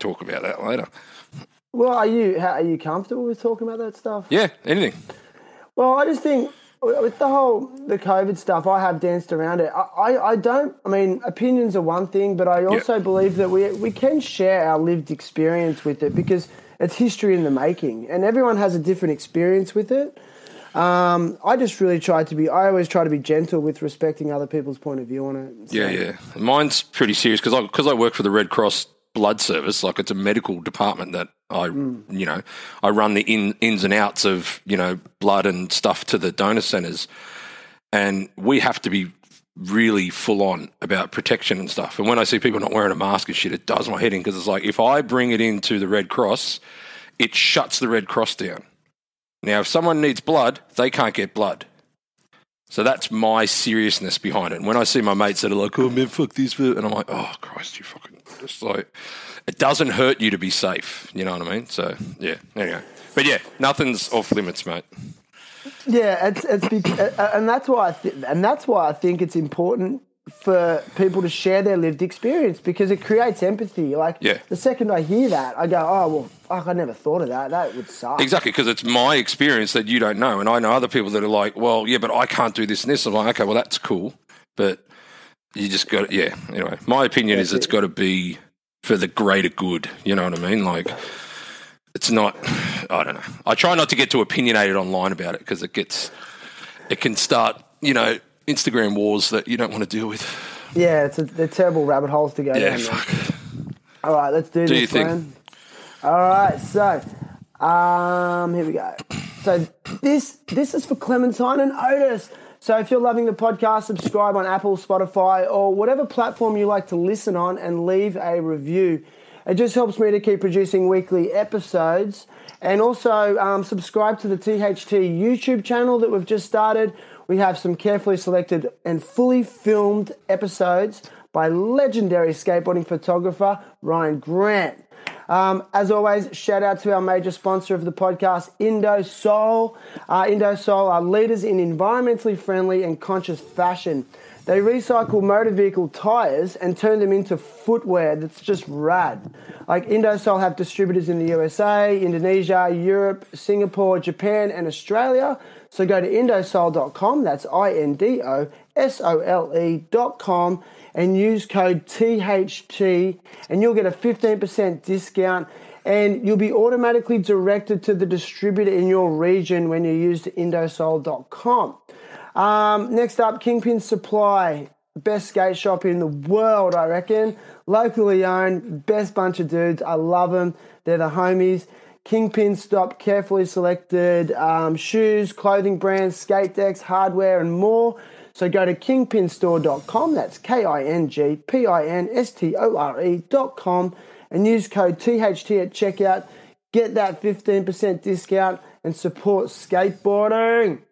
talk about that later. Well, are you how, are you comfortable with talking about that stuff? Yeah, anything. Well, I just think with the whole the COVID stuff, I have danced around it. I, I, I don't. I mean, opinions are one thing, but I also believe that we we can share our lived experience with it because it's history in the making, and everyone has a different experience with it. Um, I just really try to be. I always try to be gentle with respecting other people's point of view on it. So- Yeah, yeah. Mine's pretty serious because I because I work for the Red Cross Blood Service. Like it's a medical department that I, hmm. you know, I run the in, ins and outs of you know blood and stuff to the donor centers, and we have to be really full on about protection and stuff. And when I see people not wearing a mask and shit, it does my head in because it's like if I bring it into the Red Cross, it shuts the Red Cross down. Now, if someone needs blood, they can't get blood. So that's my seriousness behind it. And when I see my mates that are like, "Oh man, fuck this," and I'm like, "Oh Christ, you fucking," just like, it doesn't hurt you to be safe. You know what I mean? So yeah. Anyway, but yeah, nothing's off limits, mate. Yeah, it's it's bec- uh, and that's why I th- and that's why I think it's important for people to share their lived experience because it creates empathy. Like Yeah. the second I hear that, I go, "Oh well, fuck, I never thought of that. That would suck." Exactly, because it's my experience that you don't know, and I know other people that are like, "Well, yeah, but I can't do this and this." I'm like, "Okay, well, that's cool, but you just got yeah." Anyway, my opinion is it's got to be for the greater good. You know what I mean? Like, it's not. I don't know. I try not to get too opinionated online about it because it gets, it can start, you know, Instagram wars that you don't want to deal with. Yeah, it's a, they're terrible rabbit holes to go Yeah, down. there. fuck. All right, let's do, Do this, man. All right, so um, here we go. So this this is for Clementine and Otis. So if you're loving the podcast, subscribe on Apple, Spotify, or whatever platform you like to listen on, and leave a review. It just helps me to keep producing weekly episodes. And also um, subscribe to the THT YouTube channel that we've just started. We have some carefully selected and fully filmed episodes by legendary skateboarding photographer Ryan Grant. Um, as always, shout out to our major sponsor of the podcast, Indosole. Uh, Indosole are leaders in environmentally friendly and conscious fashion. They recycle motor vehicle tires and turn them into footwear that's just rad. Like Indosole have distributors in the USA, Indonesia, Europe, Singapore, Japan, and Australia. So go to indosole.com, that's I N D O S O L E.com, and use code THT, and you'll get a 15% discount. And you'll be automatically directed to the distributor in your region when you use indosole.com. Um, next up, Kingpin Supply, best skate shop in the world, I reckon. Locally owned, best bunch of dudes. I love them. They're the homies. Kingpin stop carefully selected um, shoes, clothing brands, skate decks, hardware, and more. So go to kingpinstore.com. That's K I N G P I N S T O R E.com and use code THT at checkout. Get that 15% discount and support skateboarding.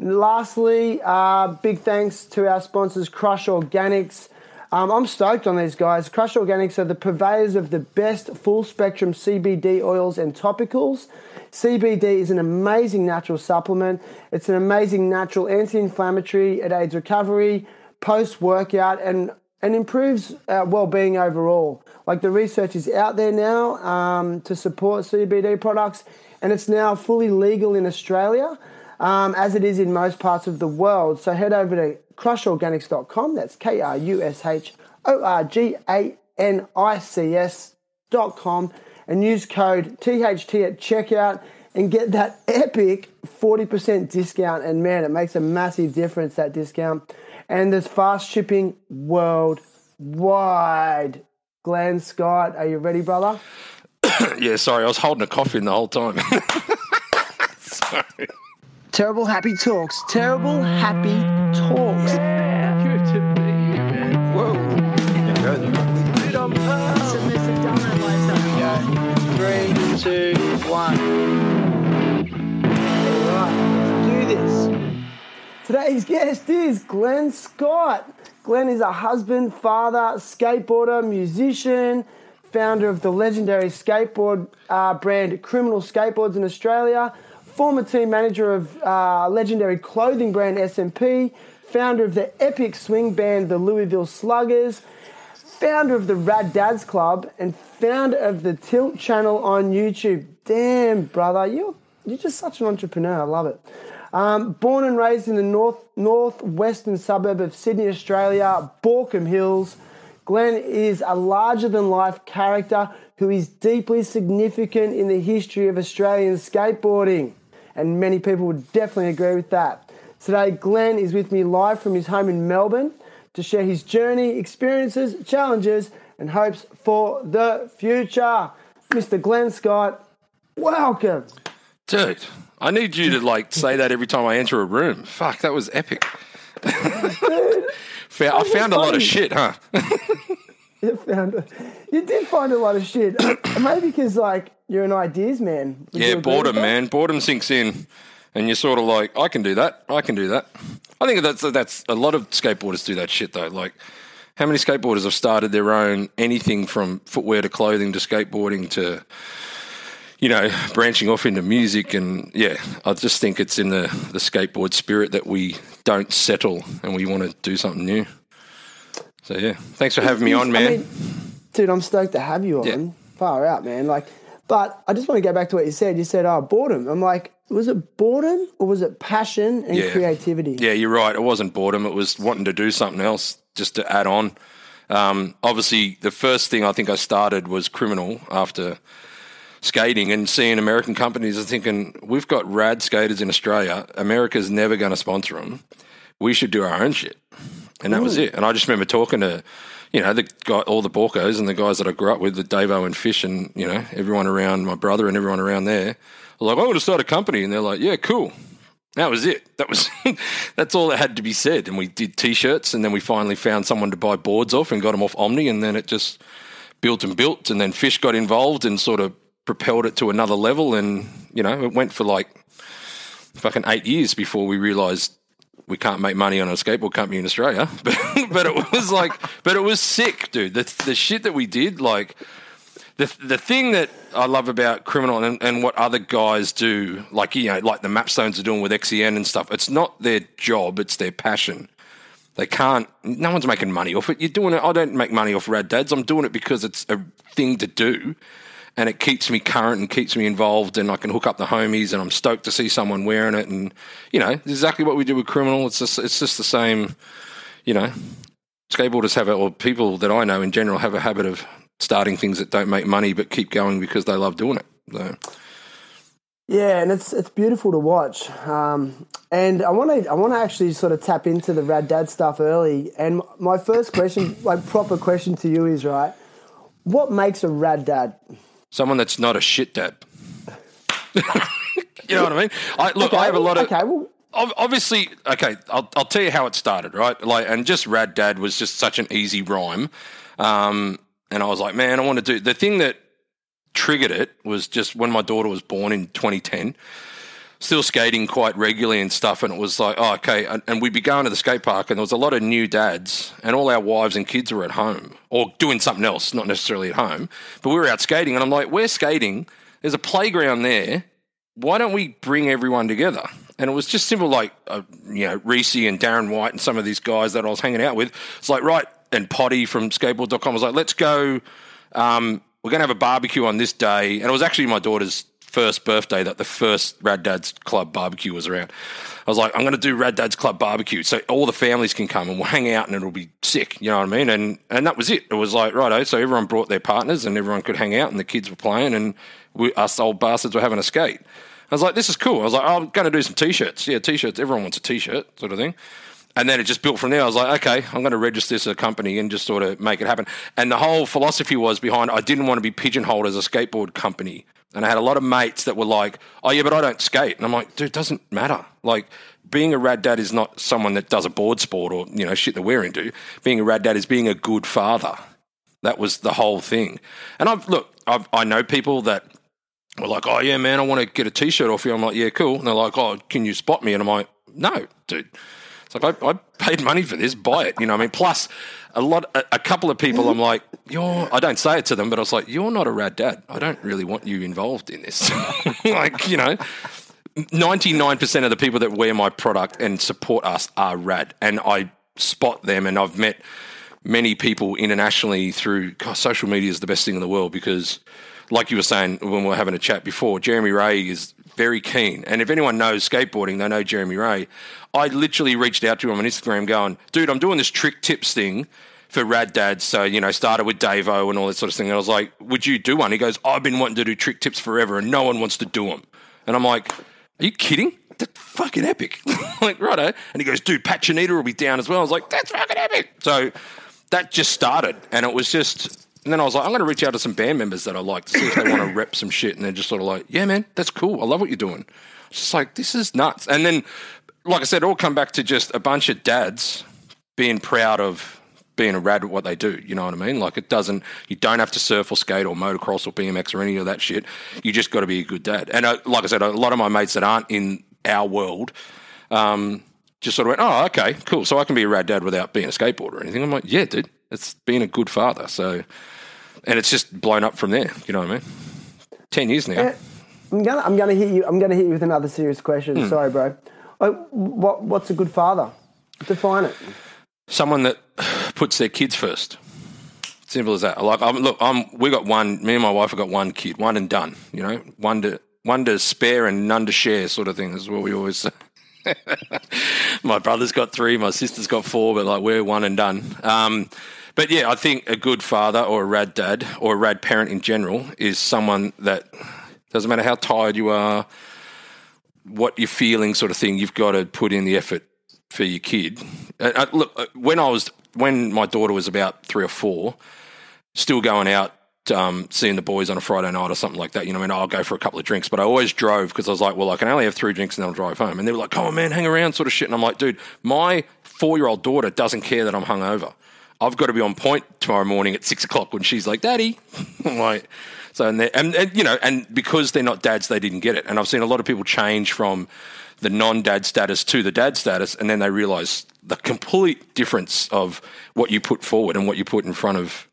Lastly, uh, big thanks to our sponsors, Krush Organics. Um, I'm stoked on these guys. Krush Organics are the purveyors of the best full spectrum CBD oils and topicals. CBD is an amazing natural supplement. It's an amazing natural anti inflammatory. It aids recovery, post workout, and, and improves uh, well being overall. Like the research is out there now um, to support CBD products, and it's now fully legal in Australia um, as it is in most parts of the world. So head over to krushorganics.com. That's K R U S H O R G A N I C S.com and use code THT at checkout and get that epic 40% discount. And man, it makes a massive difference, that discount. And there's fast shipping worldwide. Glenn Scott, are you ready, brother? yeah, sorry, I was holding a coffin the whole time. sorry. Terrible happy talks. Terrible happy talks. Good to meet you, man. Whoa. Submissive dominant lifestyle. Three, two, one. Alright, let's do this. Today's guest is Glenn Scott. Glenn is a husband, father, skateboarder, musician, founder of the legendary skateboard uh, brand Criminal Skateboards in Australia, former team manager of uh, legendary clothing brand SMP, founder of the epic swing band the Louisville Sluggers, founder of the Rad Dads Club and founder of the Tilt channel on YouTube. Damn, brother, you're, you're just such an entrepreneur. I love it. Um, born and raised in the north northwestern suburb of Sydney, Australia, Baulkham Hills, Glenn is a larger than life character who is deeply significant in the history of Australian skateboarding. And many people would definitely agree with that. Today, Glenn is with me live from his home in Melbourne to share his journey, experiences, challenges, and hopes for the future. Mr. Glenn Scott, welcome. Dude, I need you to like say that every time I enter a room. Fuck, that was epic. Fa- I found a lot of shit, huh? You found you did find a lot of shit. Maybe because like you're an ideas man. Would yeah, boredom, man. Boredom sinks in, and you're sort of like, I can do that. I can do that. I think that's that's a lot of skateboarders do that shit though. Like, how many skateboarders have started their own anything from footwear to clothing to skateboarding to, you know, branching off into music and yeah. I just think it's in the the skateboard spirit that we don't settle and we want to do something new. So yeah, thanks for having me on, I man. mean, dude, I'm stoked to have you on. Yeah. Far out, man. Like, but I just want to go back to what you said. You said, "Oh, boredom." I'm like, was it boredom or was it passion and Yeah. creativity? Yeah, you're right. It wasn't boredom. It was wanting to do something else just to add on. Um, obviously, the first thing I think I started was criminal after skating and seeing American companies and thinking, we've got rad skaters in Australia. America's never going to sponsor them. We should do our own shit. And that was it. And I just remember talking to, you know, the guy, all the Baulkos and the guys that I grew up with, the Davo and Fish and, you know, everyone around my brother and everyone around there. Like, I want to start a company. And they're like, yeah, cool. That was it. That was that's all that had to be said. And we did t-shirts, and then we finally found someone to buy boards off and got them off Omni, and then it just built and built. And then Fish got involved and sort of propelled it to another level. And you know, it went for like fucking eight years before we realised we can't make money on a skateboard company in Australia. But but it was like, but it was sick, dude. The the shit that we did, like the the thing that I love about criminal and, and what other guys do, like you know, like the Mapstones are doing with XEN and stuff. It's not their job; it's their passion. They can't. No one's making money off it. You're doing it. I don't make money off Rad Dads. I'm doing it because it's a thing to do, and it keeps me current and keeps me involved. And I can hook up the homies, and I'm stoked to see someone wearing it. And you know, exactly what we do with criminal. It's just it's just the same. You know, skateboarders have it or people that I know in general have a habit of starting things that don't make money but keep going because they love doing it. So, Yeah, and it's it's beautiful to watch. Um, and I want to I want to actually sort of tap into the rad dad stuff early. And my first question, like proper question to you, is right. What makes a rad dad? Someone that's not a shit dad. you know what I mean? I, look, I have a lot of. okay. Well, Obviously, okay. I'll, I'll tell you how it started, right? Like, and just Rad Dad was just such an easy rhyme, um, and I was like, man, I want to do the thing that triggered it was just when my daughter was born in 2010. Still skating quite regularly and stuff, and it was like, oh, okay. And, and we'd be going to the skate park, and there was a lot of new dads, and all our wives and kids were at home or doing something else, not necessarily at home. But we were out skating, and I'm like, we're skating. There's a playground there why don't we bring everyone together? And it was just simple, like, uh, you know, Reese and Darren White and some of these guys that I was hanging out with. It's like, right, and Potty from skateboard.com was like, let's go. Um, we're going to have a barbecue on this day. And it was actually my daughter's first birthday that the first Rad Dad's Club barbecue was around. I was like, I'm going to do Rad Dad's Club barbecue. So all the families can come and we'll hang out and it'll be sick. You know what I mean? And, and that was it. It was like, righto. So everyone brought their partners and everyone could hang out and the kids were playing and we, us old bastards were having a skate. I was like, this is cool. I was like, oh, I'm going to do some t-shirts. Yeah, t-shirts. Everyone wants a t-shirt sort of thing. And then it just built from there. I was like, okay, I'm going to register this as a company and just sort of make it happen. And the whole philosophy was behind I didn't want to be pigeonholed as a skateboard company. And I had a lot of mates that were like, oh, yeah, but I don't skate. And I'm like, dude, it doesn't matter. Like, being a rad dad is not someone that does a board sport or, you know, shit that we're into. Being a rad dad is being a good father. That was the whole thing. And I've, look, I've, I know people that were like, oh, yeah, man, I want to get a t shirt off you. I'm like, yeah, cool. And they're like, oh, can you spot me? And I'm like, no, dude. It's like, I, I paid money for this, buy it. You know what I mean? Plus, a lot, a, a couple of people, I'm like, you're, I don't say it to them, but I was like, you're not a rad dad. I don't really want you involved in this. like, you know, 99% of the people that wear my product and support us are rad. And I spot them and I've met many people internationally through social media is the best thing in the world because, like you were saying when we were having a chat before, Jeremy Ray is very keen. And if anyone knows skateboarding, they know Jeremy Ray. I literally reached out to him on Instagram going, dude, I'm doing this trick tips thing for Rad Dads. So, you know, started with Davo and all that sort of thing. And I was like, would you do one? He goes, I've been wanting to do trick tips forever and no one wants to do them. And I'm like, are you kidding? That's fucking epic. like, righto. And he goes, dude, Pat Chanita will be down as well. I was like, that's fucking epic. So that just started. And it was just, and then I was like, I'm going to reach out to some band members that I like to see if they want to rep some shit. And they're just sort of like, yeah, man, that's cool. I love what you're doing. It's just like, this is nuts. And then, like I said, it all come back to just a bunch of dads being proud of being a rad at what they do. You know what I mean? Like it doesn't, you don't have to surf or skate or motocross or BMX or any of that shit. You just got to be a good dad. And uh, like I said, a lot of my mates that aren't in our world, um, just sort of went, oh, okay, cool. So I can be a rad dad without being a skateboarder or anything. I'm like, yeah, dude, it's being a good father. So, and it's just blown up from there. You know what I mean? Ten years now. I'm gonna I'm gonna hit you I'm gonna hit you with another serious question. Hmm. Sorry, bro. Like, what what's a good father? Define it. Someone that puts their kids first. Simple as that. Like, I'm, look, I'm. We got one. Me and my wife have got one kid, one and done. You know, one to one to spare and none to share, sort of thing. Is what we always say. my brother's got three, my sister's got four, but like we're one and done. Um, but yeah, I think a good father or a rad dad or a rad parent in general is someone that doesn't matter how tired you are, what you're feeling, sort of thing. You've got to put in the effort for your kid. Uh, uh, look, uh, when I was when my daughter was about three or four, still going out. Um, seeing the boys on a Friday night or something like that, you know, I mean, I'll go for a couple of drinks, but I always drove because I was like, well, I can only have three drinks and then I'll drive home. And they were like, come on, man, hang around, sort of shit. And I'm like, dude, my four year old daughter doesn't care that I'm hungover. I've got to be on point tomorrow morning at six o'clock when she's like, Daddy. I'm like, so, and, and, and, you know, and because they're not dads, they didn't get it. And I've seen a lot of people change from the non dad status to the dad status, and then they realize the complete difference of what you put forward and what you put in front of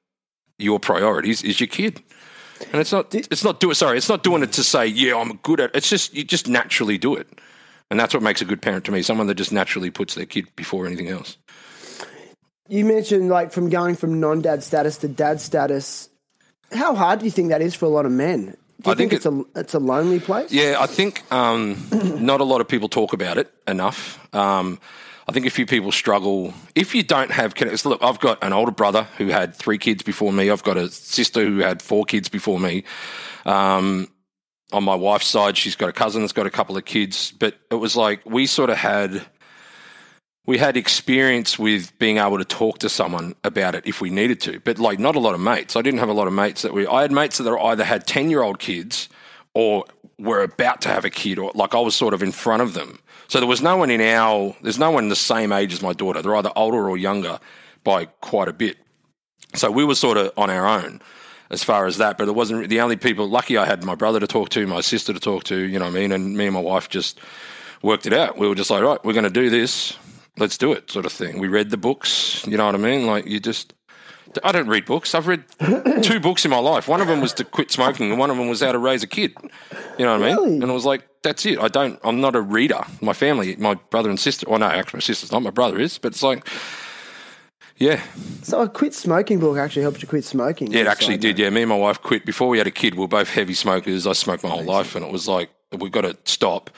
your priorities is your kid. And it's not, it's not doing. Sorry, it's not doing it to say, yeah, I'm good at. it. It's just you just naturally do it, and that's what makes a good parent to me. Someone that just naturally puts their kid before anything else. You mentioned like from going from non-dad status to dad status. How hard do you think that is for a lot of men? Do you I think it's a it's a lonely place? Yeah, I think um, not a lot of people talk about it enough. Um, I think a few people struggle. If you don't have connections, look, I've got an older brother who had three kids before me. I've got a sister who had four kids before me. Um, on my wife's side, she's got a cousin that's got a couple of kids. But it was like we sort of had we had experience with being able to talk to someone about it if we needed to, but like not a lot of mates. I didn't have a lot of mates that we. I had mates that either had ten year old kids or were about to have a kid, or like I was sort of in front of them. So there was no one in our. There's no one the same age as my daughter. They're either older or younger by quite a bit. So we were sort of on our own as far as that. But it wasn't the only people. Lucky I had my brother to talk to, my sister to talk to. You know what I mean? And me and my wife just worked it out. We were just like, right, we're going to do this. Let's do it, sort of thing. We read the books. You know what I mean? Like you just. I don't read books. I've read two books in my life. One of them was to quit smoking, and one of them was how to raise a kid. You know what I mean? Really? And it was like, that's it. I don't. I'm not a reader. My family, my brother and sister. Well, no, actually, my sister's not. My brother is. But it's like, yeah, So a quit smoking book actually helped you quit smoking. yeah, it actually did. Yeah, me and my wife quit before we had a kid. We were both heavy smokers. I smoked my whole life, and it was like we've got to stop.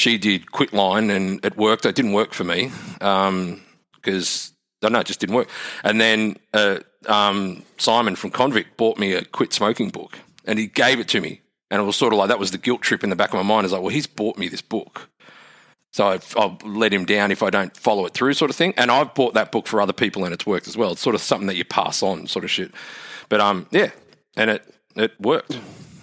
She did quit line, and it worked. It didn't work for me because I don't know, it just didn't work. And then uh, um, Simon from Convict bought me a quit smoking book, and he gave it to me, and it was sort of like that was the guilt trip in the back of my mind. Is like, well, he's bought me this book. So I've, I'll let him down if I don't follow it through, sort of thing. And I've bought that book for other people, and it's worked as well. It's sort of something that you pass on, sort of shit. But um, yeah, and it it worked.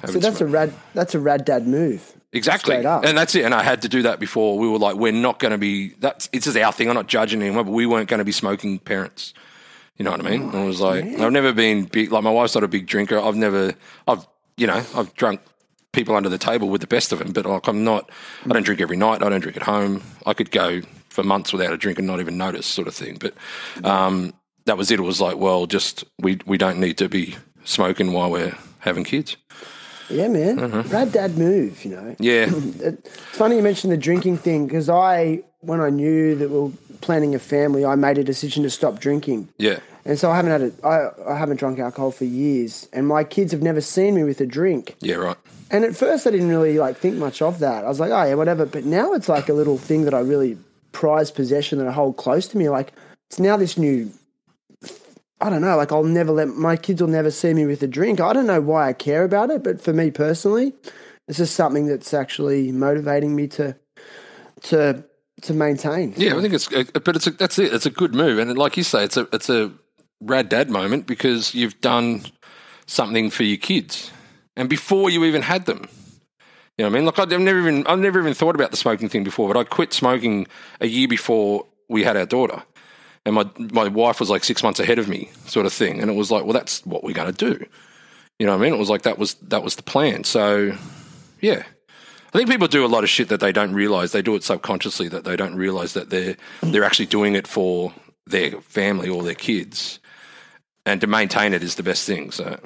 So that's a rad that's a rad dad move. Exactly, and that's it. And I had to do that before. We were like, we're not going to be. That's it's just our thing. I'm not judging anyone, but we weren't going to be smoking parents. You know what I mean? And I was like, I've never been big. Like my wife's not a big drinker. I've never. I've you know I've drunk people under the table with the best of them, but like I'm not. I don't drink every night. I don't drink at home. I could go for months without a drink and not even notice, sort of thing. But um, that was it. It was like, well, just we we don't need to be smoking while we're having kids. Yeah, man. Mm-hmm. Rad dad move, you know. Yeah, It's funny you mentioned the drinking thing because I, when I knew that we were planning a family, I made a decision to stop drinking. yeah. and so I haven't had it. I, I haven't drunk alcohol for years, and my kids have never seen me with a drink. Yeah, right. And at first, I didn't really like think much of that. I was like, oh yeah, whatever. But now it's like a little thing that I really prize possession that I hold close to me. Like it's now this new. I don't know. Like I'll never let my kids will never see me with a drink. I don't know why I care about it, but for me personally, this is something that's actually motivating me to to to maintain. Yeah, I think it's, good but it's a, that's it. It's a good move, and like you say, it's a it's a rad dad moment because you've done something for your kids, and before you even had them. You know what I mean? Like I've never even I've never even thought about the smoking thing before, but I quit smoking a year before we had our daughter, and my my wife was like six months ahead of me, sort of thing, and it was like, well, that's what we're going to do. You know what I mean? It was like that was that was the plan. So, yeah. I think people do a lot of shit that they don't realize. They do it subconsciously that they don't realize that they're they're actually doing it for their family or their kids, and to maintain it is the best thing. So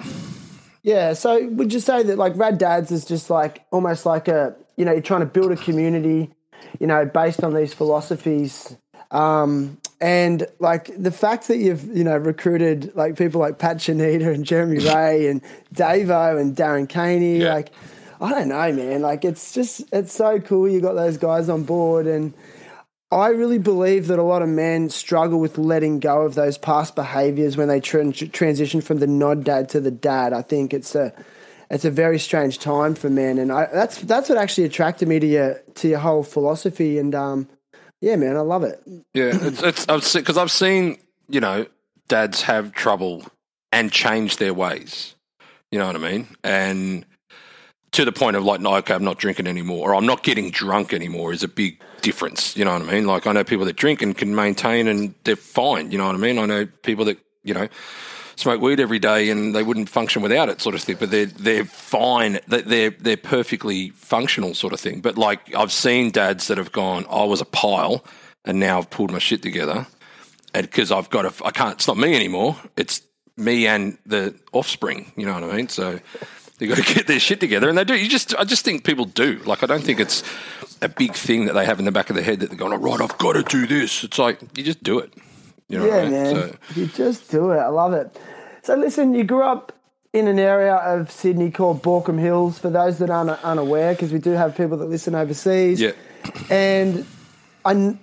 Yeah. So would you say that like Rad Dads is just like almost like a you know you're trying to build a community, you know, based on these philosophies. Um, and like the fact that you've you know recruited like people like Pat Chanita and Jeremy Ray and Davo and Darren Caney, Yeah. like I don't know, man. Like it's just it's so cool you got those guys on board and I really believe that a lot of men struggle with letting go of those past behaviors when they tran- transition from the nod dad to the dad. I think it's a it's a very strange time for men, and I, that's that's what actually attracted me to your to your whole philosophy. And um, yeah, man, I love it. Yeah, it's, it's I've because I've seen you know dads have trouble and change their ways. You know what I mean? And to the point of like, no, okay, I'm not drinking anymore, or I'm not getting drunk anymore is a big difference. You know what I mean? Like I know people that drink and can maintain and they're fine. You know what I mean? I know people that you know smoke weed every day and they wouldn't function without it, sort of thing. But they're they're fine. They- They're they're perfectly functional, sort of thing. But like I've seen dads that have gone, I was a pile, and now I've pulled my shit together, and because I've got a, I can't. It's not me anymore. It's me and the offspring. You know what I mean? So. They got to get their shit together, and they do. You just, I just think people do. Like, I don't think it's a big thing that they have in the back of their head that they're going, "Oh, right, I've got to do this." It's like you just do it. You know Yeah, I mean? man, So, you just do it. I love it. So listen, you grew up in an area of Sydney called Baulkham Hills. For those that aren't unaware, because we do have people that listen overseas. yeah, And I,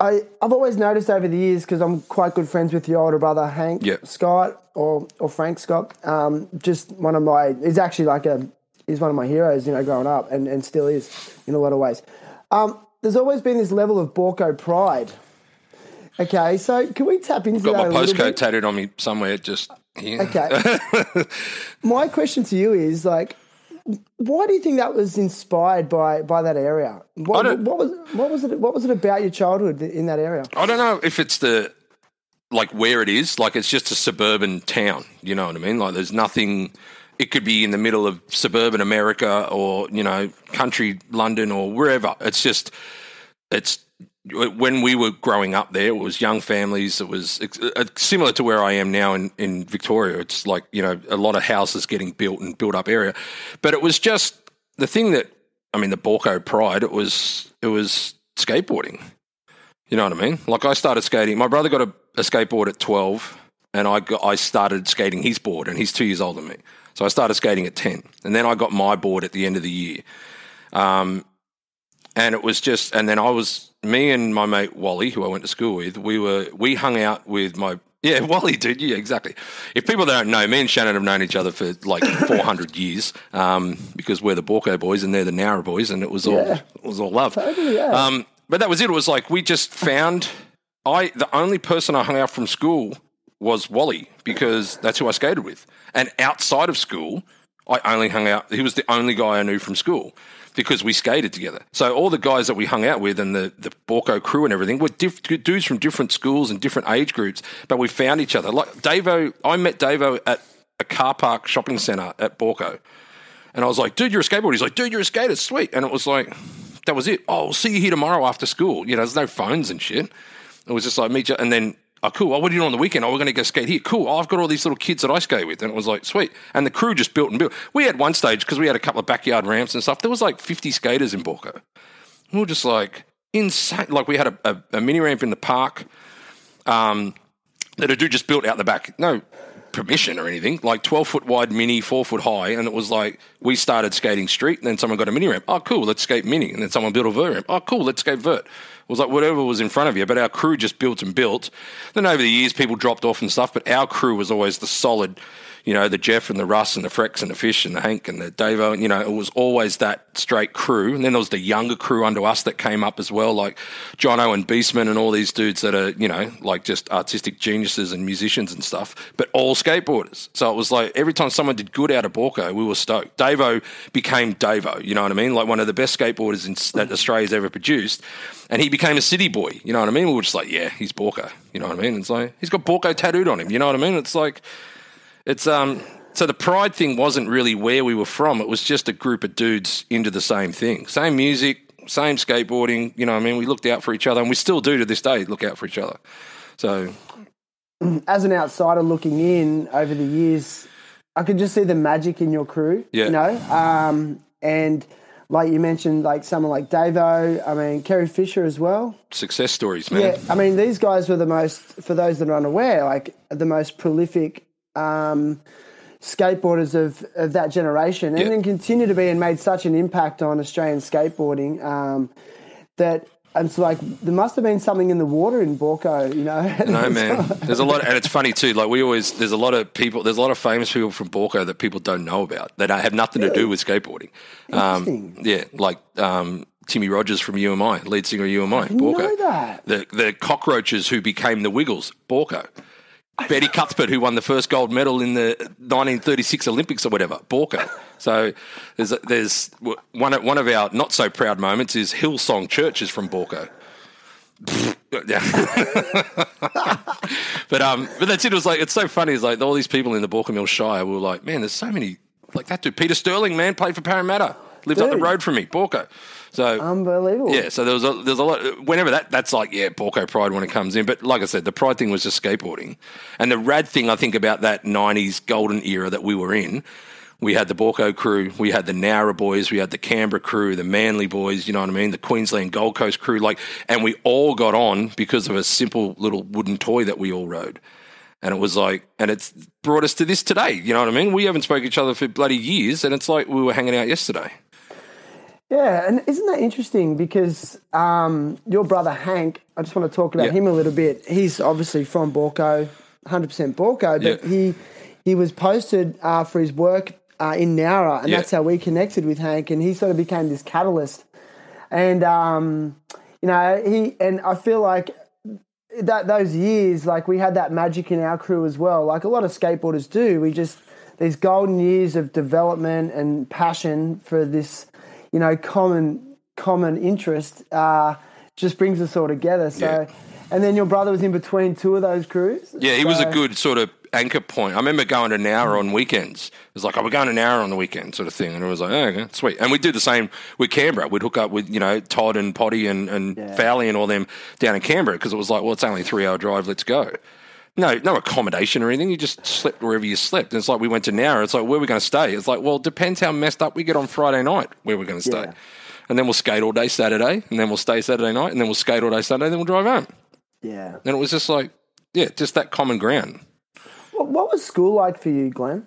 I, I've always noticed over the years because I'm quite good friends with your older brother Hank Yeah. Scott or or Frank Scott. Um, just one of my. He's actually like a. He's one of my heroes, you know, growing up, and, and still is in a lot of ways. Um, there's always been this level of Baulko pride. Okay, so can we tap into got that my postcode tattooed on me somewhere. Just here. Okay. My question to you is like, why do you think that was inspired by by that area? What, what was what was it? What was it about your childhood in that area? I don't know if it's the like where it is. Like it's just a suburban town. You know what I mean? Like there's nothing. It could be in the middle of suburban America or you know country London or wherever. It's just it's when we were growing up there. It was young families. It was uh, similar to where I am now in in Victoria. It's like you know a lot of houses getting built and built up area, but it was just the thing that I mean the Baulko pride. It was it was skateboarding. You know what I mean? Like I started skating. My brother got a, a skateboard at twelve, and I got, I started skating his board, and he's two years older than me. So I started skating at ten, and then I got my board at the end of the year. Um, and it was just, and then I was me and my mate Wally, who I went to school with. We were we hung out with my yeah Wally, dude. Yeah, exactly. If people don't know, me and Shannon have known each other for like four hundred years, um, because we're the Baulko boys and they're the Nowra boys, and it was all Yeah. it was all love. Totally, yeah. Um, but that was it. It was like we just found I the only person I hung out from school was Wally because that's who I skated with. And outside of school, I only hung out. He was the only guy I knew from school because we skated together. So all the guys that we hung out with and the the Baulko crew and everything were diff- dudes from different schools and different age groups. But we found each other. Like Davo, I met Davo at a car park shopping center at Baulko. And I was like, dude, you're a skateboarder. He's like, dude, you're a skater. Sweet. And it was like, that was it. Oh, we'll see you here tomorrow after school. You know, there's no phones and shit. It was just like, meet you. And then, oh, cool. Oh, what are you doing on the weekend? Oh, we're going to go skate here. Cool. Oh, I've got all these little kids that I skate with. And it was like, sweet. And the crew just built and built. We had one stage because we had a couple of backyard ramps and stuff. There was like 50 skaters in Baulko. We were just like insane. Like we had a, a, a mini ramp in the park. Um, that a dude just built out the back. No permission or anything. Like twelve foot wide mini, four foot high, and it was like we started skating street, and then someone got a mini ramp. Oh, cool, let's skate mini, and then someone built a vert ramp. Oh, cool, let's skate vert. It was like whatever was in front of you, but our crew just built and built. Then over the years, people dropped off and stuff, but our crew was always the solid you know, the Jeff and the Russ and the Frex and the Fish and the Hank and the Davo. And, you know, it was always that straight crew. And then there was the younger crew under us that came up as well, like John Owen Beastman and all these dudes that are, you know, like just artistic geniuses and musicians and stuff, but all skateboarders. So it was like every time someone did good out of Baulko, we were stoked. Davo became Davo, you know what I mean? Like one of the best skateboarders in, that Australia's ever produced. And he became a city boy, you know what I mean? We were just like, yeah, he's Baulko, you know what I mean? It's like, he's got Baulko tattooed on him, you know what I mean? It's like, it's um. So the pride thing wasn't really where we were from. It was just a group of dudes into the same thing, same music, same skateboarding. You know, I mean, we looked out for each other, and we still do to this day. Look out for each other. So, As an outsider looking in over the years, I could just see the magic in your crew. Yeah. You know, um, and like you mentioned, like someone like Davo. I mean, Kerry Fisher as well. success stories, man. Yeah, I mean, these guys were the most, for those that are unaware, like the most prolific um, skateboarders of, of that generation and Yeah. then continue to be and made such an impact on Australian skateboarding um, that it's like there must have been something in the water in Baulko, you know? No man, there's a lot, and it's funny too. Like we always, there's a lot of people, there's a lot of famous people from Baulko that people don't know about that have nothing to do with skateboarding. Um, yeah, like um, Timmy Rogers from You Am I, lead singer of UMI, Baulko. know that. The the cockroaches who became the Wiggles, Baulko. Betty Cuthbert, who won the first gold medal in the 1936 Olympics or whatever, Baulko. So there's there's one of, one of our not so proud moments is Hillsong Church is from. Yeah. but um, but that's it. It was like it's so funny. It's like all these people in the Baulkham Hills Shire were like, man, there's so many like that dude. Peter Sterling, man, played for Parramatta, lives up the road from me, Baulko. So Unbelievable. yeah, so there was a, there's a lot. Whenever that that's like yeah, Baulko pride when it comes in. But like I said, the pride thing was just skateboarding, and the rad thing I think about that '90s golden era that we were in. We had the Baulko crew, we had the Nowra boys, we had the Canberra crew, the Manly boys, you know what I mean, the Queensland Gold Coast crew, like, and we all got on because of a simple little wooden toy that we all rode. And it was like, and it's brought us to this today. You know what I mean? We haven't spoke to each other for bloody years, and it's like we were hanging out yesterday. Yeah, and isn't that interesting? Because um, your brother Hank, I just want to talk about Yeah. him a little bit. He's obviously from Baulko, hundred percent Baulko, but Yeah. he he was posted uh, for his work uh, in Nowra, and Yeah. that's how we connected with Hank, and he sort of became this catalyst. And um, you know, he and I feel like that those years, like we had that magic in our crew as well. Like a lot of skateboarders do. We just these golden years of development and passion for this, you know, common common interest uh, just brings us all together. So, Yeah. and then your brother was in between two of those crews. Yeah, he was a good sort of anchor point. I remember going to Nowra on weekends. It was like, oh, we're going to Nowra on the weekend sort of thing. And it was like, oh, okay, sweet. And we'd do the same with Canberra. We'd hook up with, you know, Todd and Potty and, and Fowley and all them down in Canberra because it was like, well, it's only a three hour drive, let's go. No, no accommodation or anything. You just slept wherever you slept. And it's like we went to Nowra. It's like, where are we going to stay? It's like, well, it depends how messed up we get on Friday night where we're going to stay. Yeah. And then we'll skate all day Saturday, and then we'll stay Saturday night, and then we'll skate all day Sunday, and then we'll drive home. Yeah. And it was just like, yeah, just that common ground. What, what was school like for you, Glenn?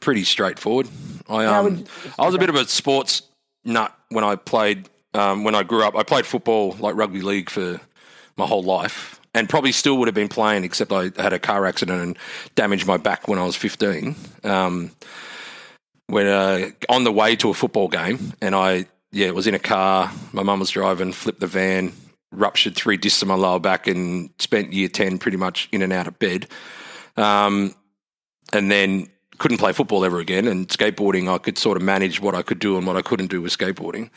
pretty straightforward. I um, you- I was a bit of a sports nut when I played um, when I grew up. I played football like rugby league for my whole life, and probably still would have been playing, except I had a car accident and damaged my back when I was fifteen. Um, when uh, on the way to a football game, and I yeah was in a car. My mum was driving, flipped the van, ruptured three discs in my lower back, and spent year ten pretty much in and out of bed. Um, and then couldn't play football ever again. And skateboarding, I could sort of manage what I could do and what I couldn't do with skateboarding.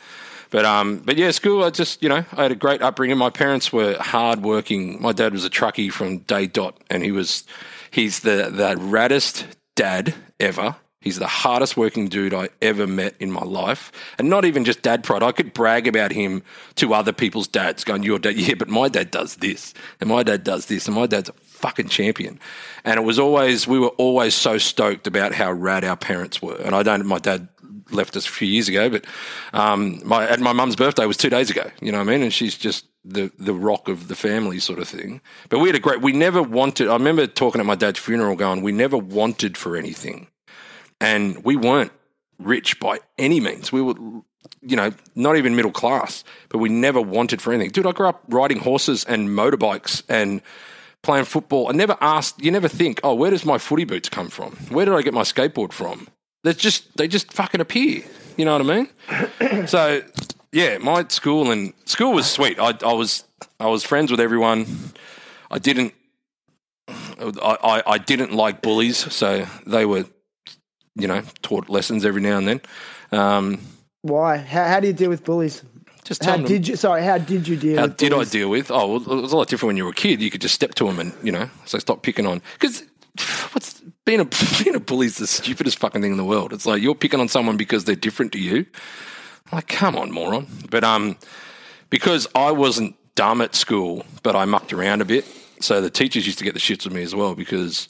But um, but yeah, school. I just you know I had a great upbringing. My parents were hardworking. My dad was a truckie from day dot, and he was he's the the raddest dad ever. He's the hardest working dude I ever met in my life, and not even just dad pride. I could brag about him to other people's dads, going, "Your dad, yeah, but my dad does this, and my dad does this, and my dad's a fucking champion." And it was always we were always so stoked about how rad our parents were. And I don't. My dad left us a few years ago, but um, my at my mum's birthday was two days ago. You know what I mean? And she's just the the rock of the family sort of thing. But we had a great. We never wanted. I remember talking at my dad's funeral, going, "We never wanted for anything, and we weren't rich by any means. We were, you know, not even middle class, but we never wanted for anything. Dude, I grew up riding horses and motorbikes and." Playing football, I never asked. You never think, "Oh, where does my footy boots come from? Where did I get my skateboard from?" They just they just fucking appear. You know what I mean? so yeah, my school and school was sweet. I, I was I was friends with everyone. I didn't I, I, I didn't like bullies, so they were you know taught lessons every now and then. Um, Why? How, how do you deal with bullies? just How them- did you? Sorry, how did you deal? how with did I deal with? Oh, well, it was a lot different when you were a kid. You could just step to them and you know, so stop picking on because what's being a being a bully is the stupidest fucking thing in the world. It's like you're picking on someone because they're different to you. Like, come on, moron. But um, because I wasn't dumb at school, but I mucked around a bit, so the teachers used to get the shits with me as well because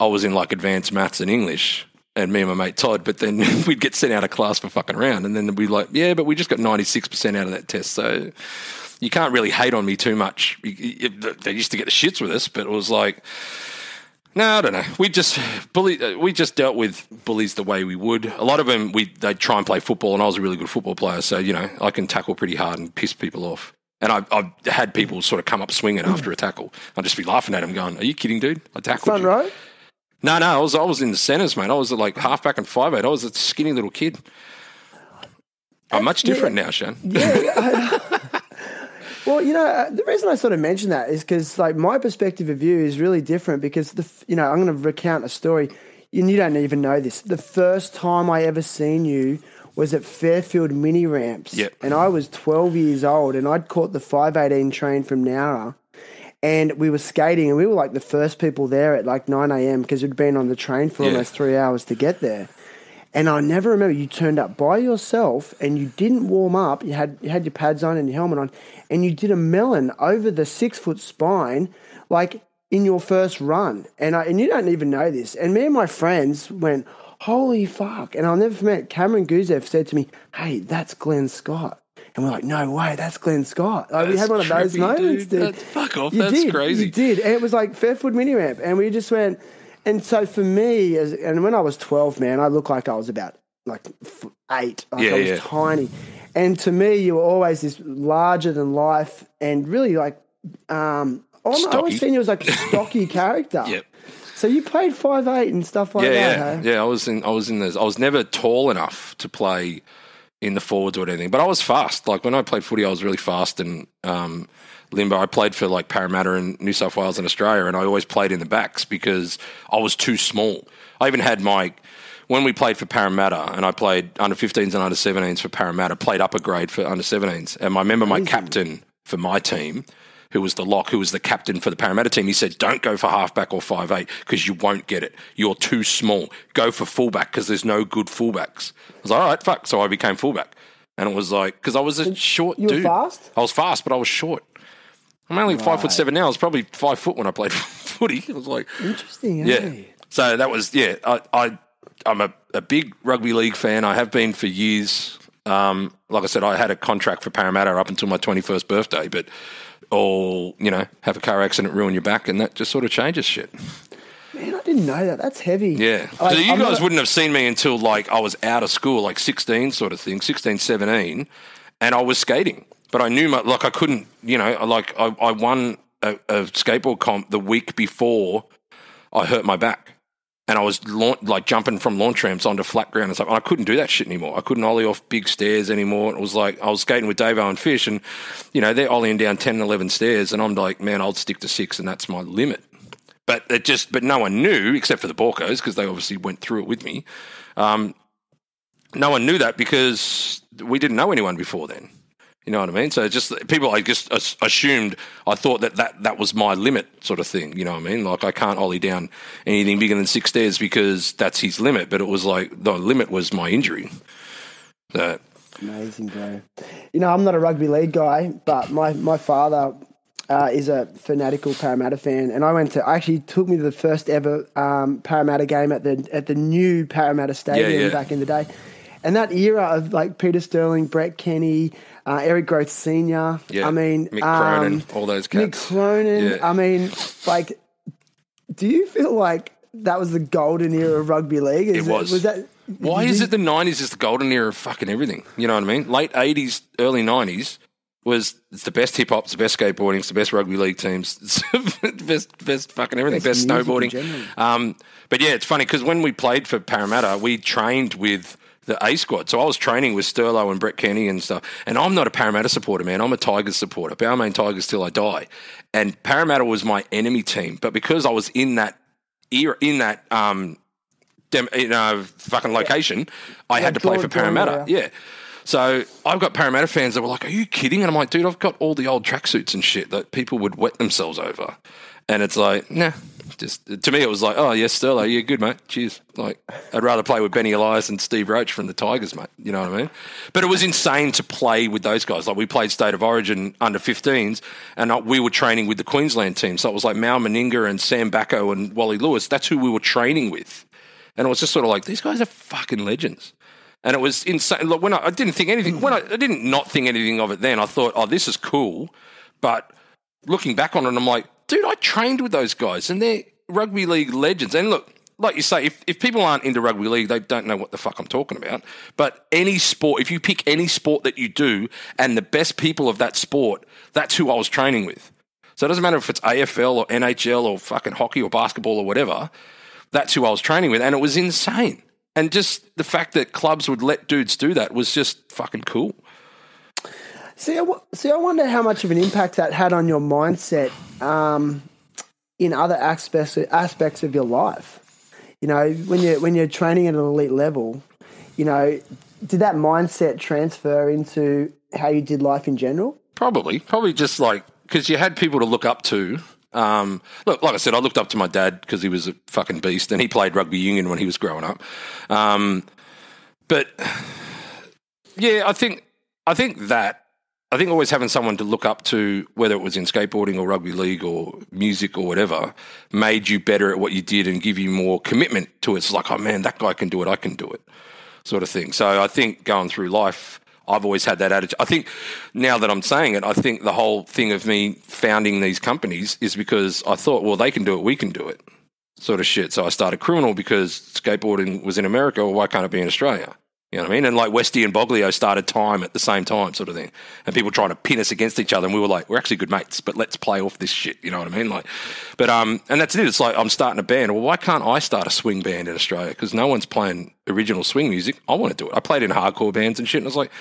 I was in like advanced maths and English. And me and my mate Todd, but then we'd get sent out of class for fucking around, and then we'd be like, "Yeah, but we just got ninety six percent out of that test, so you can't really hate on me too much. They used to get the shits with us, but it was like, no, I don't know. We just bully. uh, We just dealt with bullies the way we would. A lot of them, we they'd try and play football, and I was a really good football player, so you know I can tackle pretty hard and piss people off. And I, I've had people sort of come up swinging after a tackle. I'd just be laughing at them, going, "Are you kidding, dude? I tackled Front you." row? No, no, I was I was in the centres, mate. I was like halfback and five eight. I was a skinny little kid. I'm much different now, Sean. Well, you know, uh, the reason I sort of mention that is because, like, my perspective of you is really different. Because the, you know, I'm going to recount a story, and you don't even know this. The first time I ever seen you was at Fairfield Mini Ramps, Yep. and I was 12 years old, and I'd caught the 518 train from Nowra, and we were skating, and we were like the first people there at like 9 a.m. because we'd been on the train for Yeah. almost three hours to get there. And I never remember you turned up by yourself and you didn't warm up. You had you had your pads on and your helmet on, and you did a melon over the six foot spine, like in your first run. And I and you don't even know this. And me and my friends went, "Holy fuck!" And I'll never forget. Cameron Guzev said to me, "Hey, that's Glenn Scott." And we're like, "No way, that's Glenn Scott." Like, we had one of those trippy, moments, dude. dude. That's- fuck off, You that's did, crazy. You did, and it was like Fairfield mini ramp, and we just went. And so for me, as and when I was twelve, man, I looked like I was about like eight. Like Yeah, I was yeah. tiny. And to me, you were always this larger than life, and really like um, I always seen you as like a stocky character. Yep. So you played five eight and stuff like yeah, that. yeah, hey? yeah. I was in. I was in those. I was never tall enough to play in the forwards or anything, but I was fast. Like when I played footy, I was really fast and um, limber. I played for like Parramatta in New South Wales and Australia, and I always played in the backs because I was too small. I even had my when we played for Parramatta, and I played under 15s and under 17s for Parramatta. Played upper grade for under 17s, and I remember my captain for my team who was the lock, who was the captain for the Parramatta team, he said, "Don't go for halfback or five eight because you won't get it. You're too small. Go for fullback because there's no good fullbacks." I was like, "All right, fuck." So I became fullback, and it was like because I was a short you were dude. fast? I was fast, but I was short. I'm only five foot seven now. I was probably five foot when I played footy. It was like, Interesting. yeah. eh? So that was yeah. I, I I'm a, a big rugby league fan. I have been for years. Um, like I said, I had a contract for Parramatta up until my 21st birthday, but all you know, have a car accident, ruin your back, and that just sort of changes shit. Man, I didn't know that. That's heavy. Yeah. So you I'm guys not- wouldn't have seen me until like I was out of school, like 16 sort of thing, 16, 17, and I was skating. But I knew my, like I couldn't, you know, like I, I won a, a skateboard comp the week before I hurt my back. And I was launch, like jumping from launch ramps onto flat ground and stuff. And I couldn't do that shit anymore. I couldn't ollie off big stairs anymore. It was like I was skating with Dave and Fish, and you know they're ollieing down ten and eleven stairs, and I'm like, man, I'll stick to six, and that's my limit. But it just, but no one knew except for the Baulkos because they obviously went through it with me. Um, no one knew that because we didn't know anyone before then. You know what I mean? So just people, I just assumed, I thought that, that that was my limit, sort of thing. You know what I mean? Like I can't ollie down anything bigger than six stairs because that's his limit. But it was like the limit was my injury. So Amazing, bro. You know, I'm not a rugby league guy, but my, my father uh, is a fanatical Parramatta fan, and I went to. Actually, took me to the first ever um, Parramatta game at the at the new Parramatta Stadium yeah. back in the day. and that era of like Peter Sterling, Brett Kenny, uh, Eric Grothe Senior. Yeah, I mean, Mick um, all those Mick cats. Cronin. Yeah. I mean, like, do you feel like that was the golden era of rugby league? Is It was. was that? Why is it the nineties is the golden era of fucking everything? You know what I mean? Late eighties, early nineties was it's the best hip hop, it's the best skateboarding, it's the best rugby league teams, it's the best best fucking everything, Best best, snowboarding. Um, but yeah, it's funny because when we played for Parramatta, we trained with the A squad. So I was training with Sterlo and Brett Kenny and stuff. And I'm not a Parramatta supporter, man. I'm a Tigers supporter. Balmain Tigers till I die. And Parramatta was my enemy team. But because I was in that era, in that um, dem- in a fucking location, I had to play for Parramatta. area. Yeah. So I've got Parramatta fans that were like, "Are you kidding?" And I'm like, "Dude, I've got all the old tracksuits and shit that people would wet themselves over." And it's like, nah. Just to me, it was like, "Oh yes, Sterlo, yeah, good mate, cheers." Like, I'd rather play with Benny Elias and Steve Roach from the Tigers, mate. You know what I mean? But it was insane to play with those guys. Like, we played State of Origin under 15s, and uh, we were training with the Queensland team. So it was like Mal Meninga and Sam Backo and Wally Lewis. That's who we were training with. And it was just sort of like, these guys are fucking legends. And it was insane. Look, when I, I didn't think anything, when I, I didn't not think anything of it then, I thought, oh, this is cool. But looking back on it, I'm like, dude, I trained with those guys and they're rugby league legends. And look, like you say, if, if people aren't into rugby league, they don't know what the fuck I'm talking about. But any sport, if you pick any sport that you do and the best people of that sport, that's who I was training with. So it doesn't matter if it's AFL or NHL or fucking hockey or basketball or whatever. That's who I was training with. And it was insane. And just the fact that clubs would let dudes do that was just fucking cool. See, I, see, I wonder how much of an impact that had on your mindset um, in other aspects aspects of your life. You know, when you when you're training at an elite level, you know, did that mindset transfer into how you did life in general? Probably, probably just like because you had people to look up to. Um, look, like I said, I looked up to my dad because he was a fucking beast, and he played rugby union when he was growing up. Um, but yeah, I think I think that I think always having someone to look up to, whether it was in skateboarding or rugby league or music or whatever, made you better at what you did and give you more commitment to it. It's like, oh man, that guy can do it, I can do it, sort of thing. So I think going through life, I've always had that attitude. I think now that I'm saying it, I think the whole thing of me founding these companies is because I thought, well, they can do it, we can do it, sort of shit. So I started criminal because skateboarding was in America. Well, why can't it be in Australia? You know what I mean? And like Westy and Boglio started time at the same time, sort of thing. And people trying to pin us against each other. And we were like, we're actually good mates, but let's play off this shit. You know what I mean? Like, but, um, and that's it. It's like, I'm starting a band. Well, why can't I start a swing band in Australia? Because no one's playing original swing music. I want to do it. I played in hardcore bands and shit. And I was like,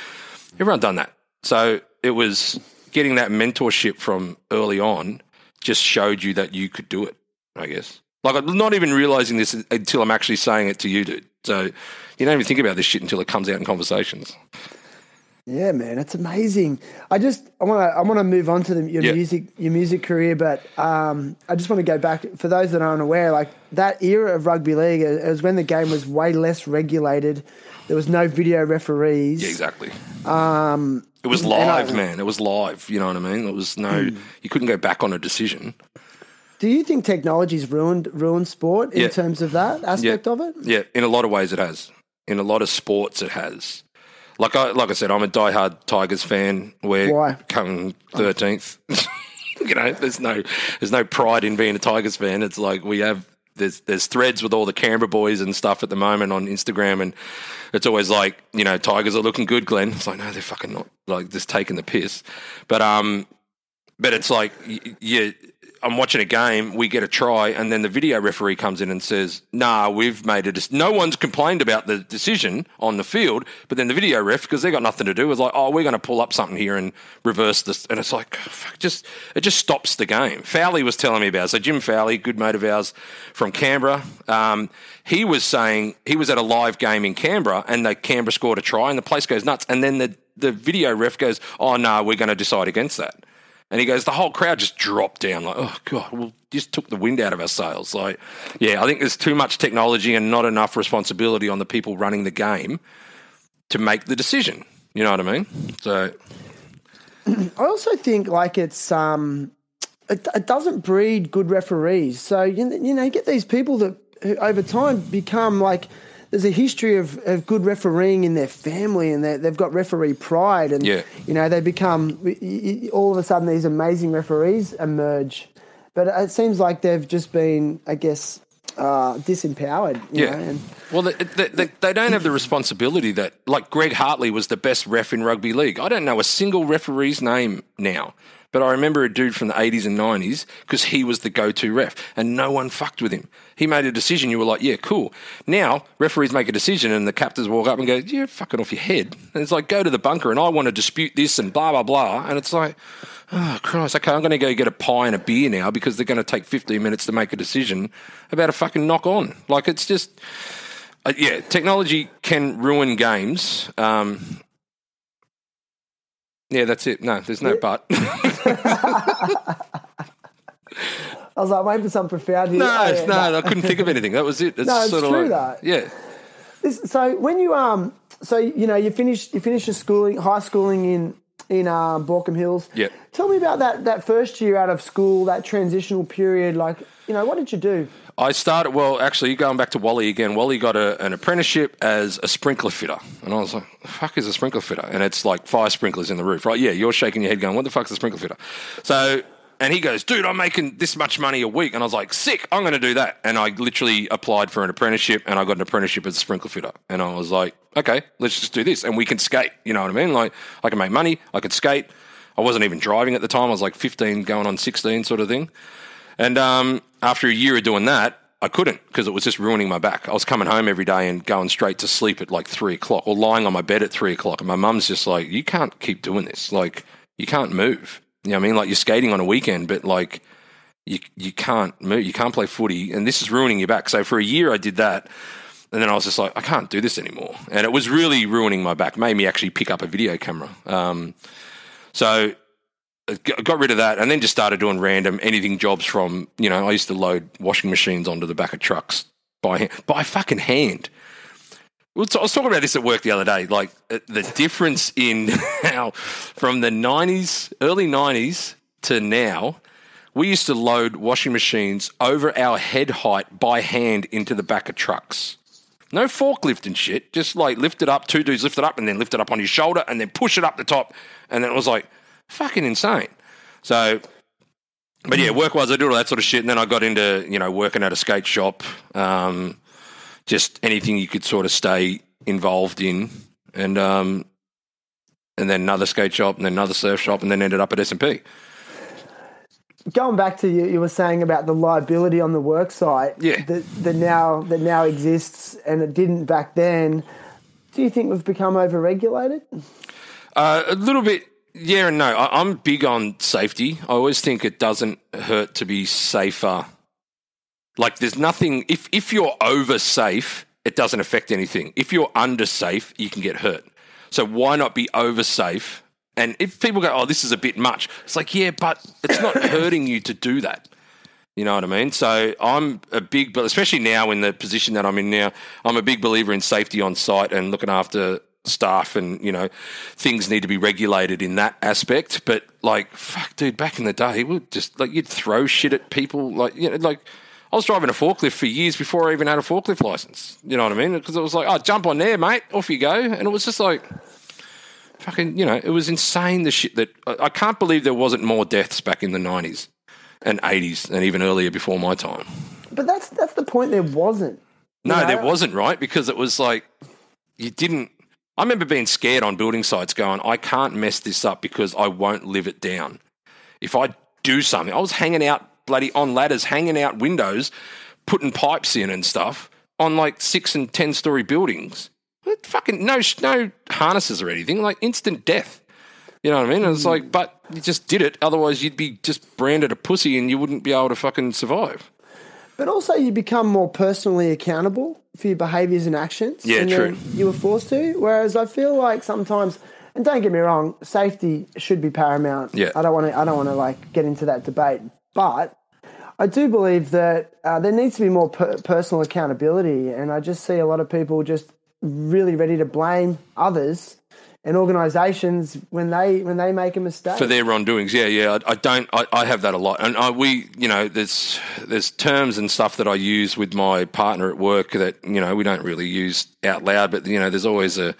everyone done that. So it was getting that mentorship from early on just showed you that you could do it, I guess. Like, I'm not even realizing this until I'm actually saying it to you, dude. So you don't even think about this shit until it comes out in conversations. Yeah, man, it's amazing. I just I want to I want to move on to the, your Yeah. music your music career, but um, I just want to go back for those that aren't aware. Like that era of rugby league, it was when the game was way less regulated. There was no video referees. Yeah, exactly. Um, it was and I- live, man. It was live. You know what I mean? It was no, you couldn't go back on a decision. Do you think technology's ruined ruined sport in Yeah. terms of that aspect of it? Yeah, in a lot of ways it has. In a lot of sports it has. Like I like I said, I'm a diehard Tigers fan. We're Why? coming thirteenth. you know, there's no there's no pride in being a Tigers fan. It's like we have there's there's threads with all the Canberra boys and stuff at the moment on Instagram and it's always like, you know, Tigers are looking good, Glenn. It's like, no, they're fucking not like just taking the piss. But um but it's like y- you I'm watching a game, we get a try, and then the video referee comes in and says, "Nah, we've made a dec- no one's complained about the decision on the field, but then the video ref because they got nothing to do is like, oh, we're going to pull up something here and reverse this, and it's like, fuck, just it just stops the game." Fowley was telling me about it. so Jim Fowley, good mate of ours from Canberra, um, he was saying he was at a live game in Canberra, and the Canberra scored a try, and the place goes nuts, and then the the video ref goes, "Oh no, we're going to decide against that." And he goes, the whole crowd just dropped down, like, oh god, well, just took the wind out of our sails. Like, yeah, I think there's too much technology and not enough responsibility on the people running the game to make the decision. You know what I mean? So, I also think like it's um, it, it doesn't breed good referees. So you, you know, you get these people that who over time become like there's a history of, of good refereeing in their family, and they- they've got referee pride, and Yeah. you know they become all of a sudden these amazing referees emerge. But it seems like they've just been, I guess, uh, disempowered. You Yeah. know, and Well, they, they, they, they don't have the responsibility that, like, Greg Hartley was the best ref in rugby league. I don't know a single referee's name now, but I remember a dude from the 80s and 90s because he was the go to ref and no one fucked with him. He made a decision. You were like, yeah, cool. Now, referees make a decision and the captains walk up and go, you're fucking off your head. And it's like, go to the bunker and I want to dispute this and blah, blah, blah. And it's like, Oh, Christ. Okay, I'm going to go get a pie and a beer now because they're going to take 15 minutes to make a decision about a fucking knock on. Like, it's just, uh, yeah, technology can ruin games. Um, yeah, that's it. No, there's no but. I was like waiting for some profound. here. no, Oh, yeah, no, I couldn't think of anything. That was it. It's No, it's sort of true, like, though. Yeah. This, so when you um, so you know you finish you finish your schooling, high schooling in in um, Baulkham Hills. Yeah. Tell me about that that first year out of school, that transitional period. Like, you know, what did you do? I started, well, actually, going back to Wally again, Wally got a, an apprenticeship as a sprinkler fitter. And I was like, the fuck is a sprinkler fitter? And it's like fire sprinklers in the roof, right? Yeah, you're shaking your head going, what the fuck's a sprinkler fitter? So, and he goes, dude, I'm making this much money a week. And I was like, sick, I'm going to do that. And I literally applied for an apprenticeship and I got an apprenticeship as a sprinkler fitter. And I was like, okay, let's just do this. And we can skate. You know what I mean? Like, I can make money, I could skate. I wasn't even driving at the time. I was like 15 going on 16 sort of thing. And um, after a year of doing that, I couldn't because it was just ruining my back. I was coming home every day and going straight to sleep at like three o'clock or lying on my bed at three o'clock. And my mum's just like, you can't keep doing this. Like, you can't move. You know what I mean? Like, you're skating on a weekend, but like, you, you can't move. You can't play footy. And this is ruining your back. So for a year, I did that. And then I was just like, I can't do this anymore. And it was really ruining my back, made me actually pick up a video camera. Um, so I got rid of that and then just started doing random anything jobs from, you know, I used to load washing machines onto the back of trucks by by fucking hand. I was talking about this at work the other day, like uh, the difference in how from the 90s, early 90s to now, we used to load washing machines over our head height by hand into the back of trucks. No forklift and shit, just like lift it up, two dudes lift it up and then lift it up on your shoulder and then push it up the top. And then it was like fucking insane. So, but yeah, work wise, I did all that sort of shit. And then I got into, you know, working at a skate shop, um, just anything you could sort of stay involved in. And, um, and then another skate shop and then another surf shop and then ended up at SMP. Going back to you, you were saying about the liability on the work site Yeah. that, that now that now exists and it didn't back then. Do you think we've become overregulated? Uh, a little bit, yeah and no. I, I'm big on safety. I always think it doesn't hurt to be safer. Like, there's nothing. If if you're over safe, it doesn't affect anything. If you're under safe, you can get hurt. So why not be over safe? And if people go, "Oh, this is a bit much," it's like, yeah, but it's not hurting you to do that. You know what I mean? So I'm a big, but especially now in the position that I'm in now, I'm a big believer in safety on site and looking after staff and, you know, things need to be regulated in that aspect. But like, fuck, dude, back in the day, we would just like you'd throw shit at people. Like, you know, like I was driving a forklift for years before I even had a forklift license. You know what I mean? Because it was like, oh, jump on there, mate, off you go. And it was just like, fucking, you know, it was insane the shit that I, I can't believe there wasn't more deaths back in the 90s and 80s and even earlier before my time. But that's that's the point. There wasn't. You No, know? there wasn't, right? Because it was like you didn't. I remember being scared on building sites going, I can't mess this up because I won't live it down. If I do something, I was hanging out bloody on ladders, hanging out windows, putting pipes in and stuff on like six and 10 story buildings. Fucking no, no harnesses or anything, like instant death. You know what I mean? And it's hmm. like, but you just did it. Otherwise, you'd be just branded a pussy and you wouldn't be able to fucking survive. But also, you become more personally accountable for your behaviours and actions. Yeah, and true. You were forced to. Whereas I feel like sometimes, and don't get me wrong, safety should be paramount. Yeah. I don't want to. I don't want to like get into that debate, but I do believe that uh, there needs to be more per- personal accountability, and I just see a lot of people just really ready to blame others and organisations when they when they make a mistake. for their wrongdoings. Yeah, yeah. I, I don't. I, I have that a lot, and I, we, you know, there's there's terms and stuff that I use with my partner at work that you know we don't really use out loud, but you know, there's always a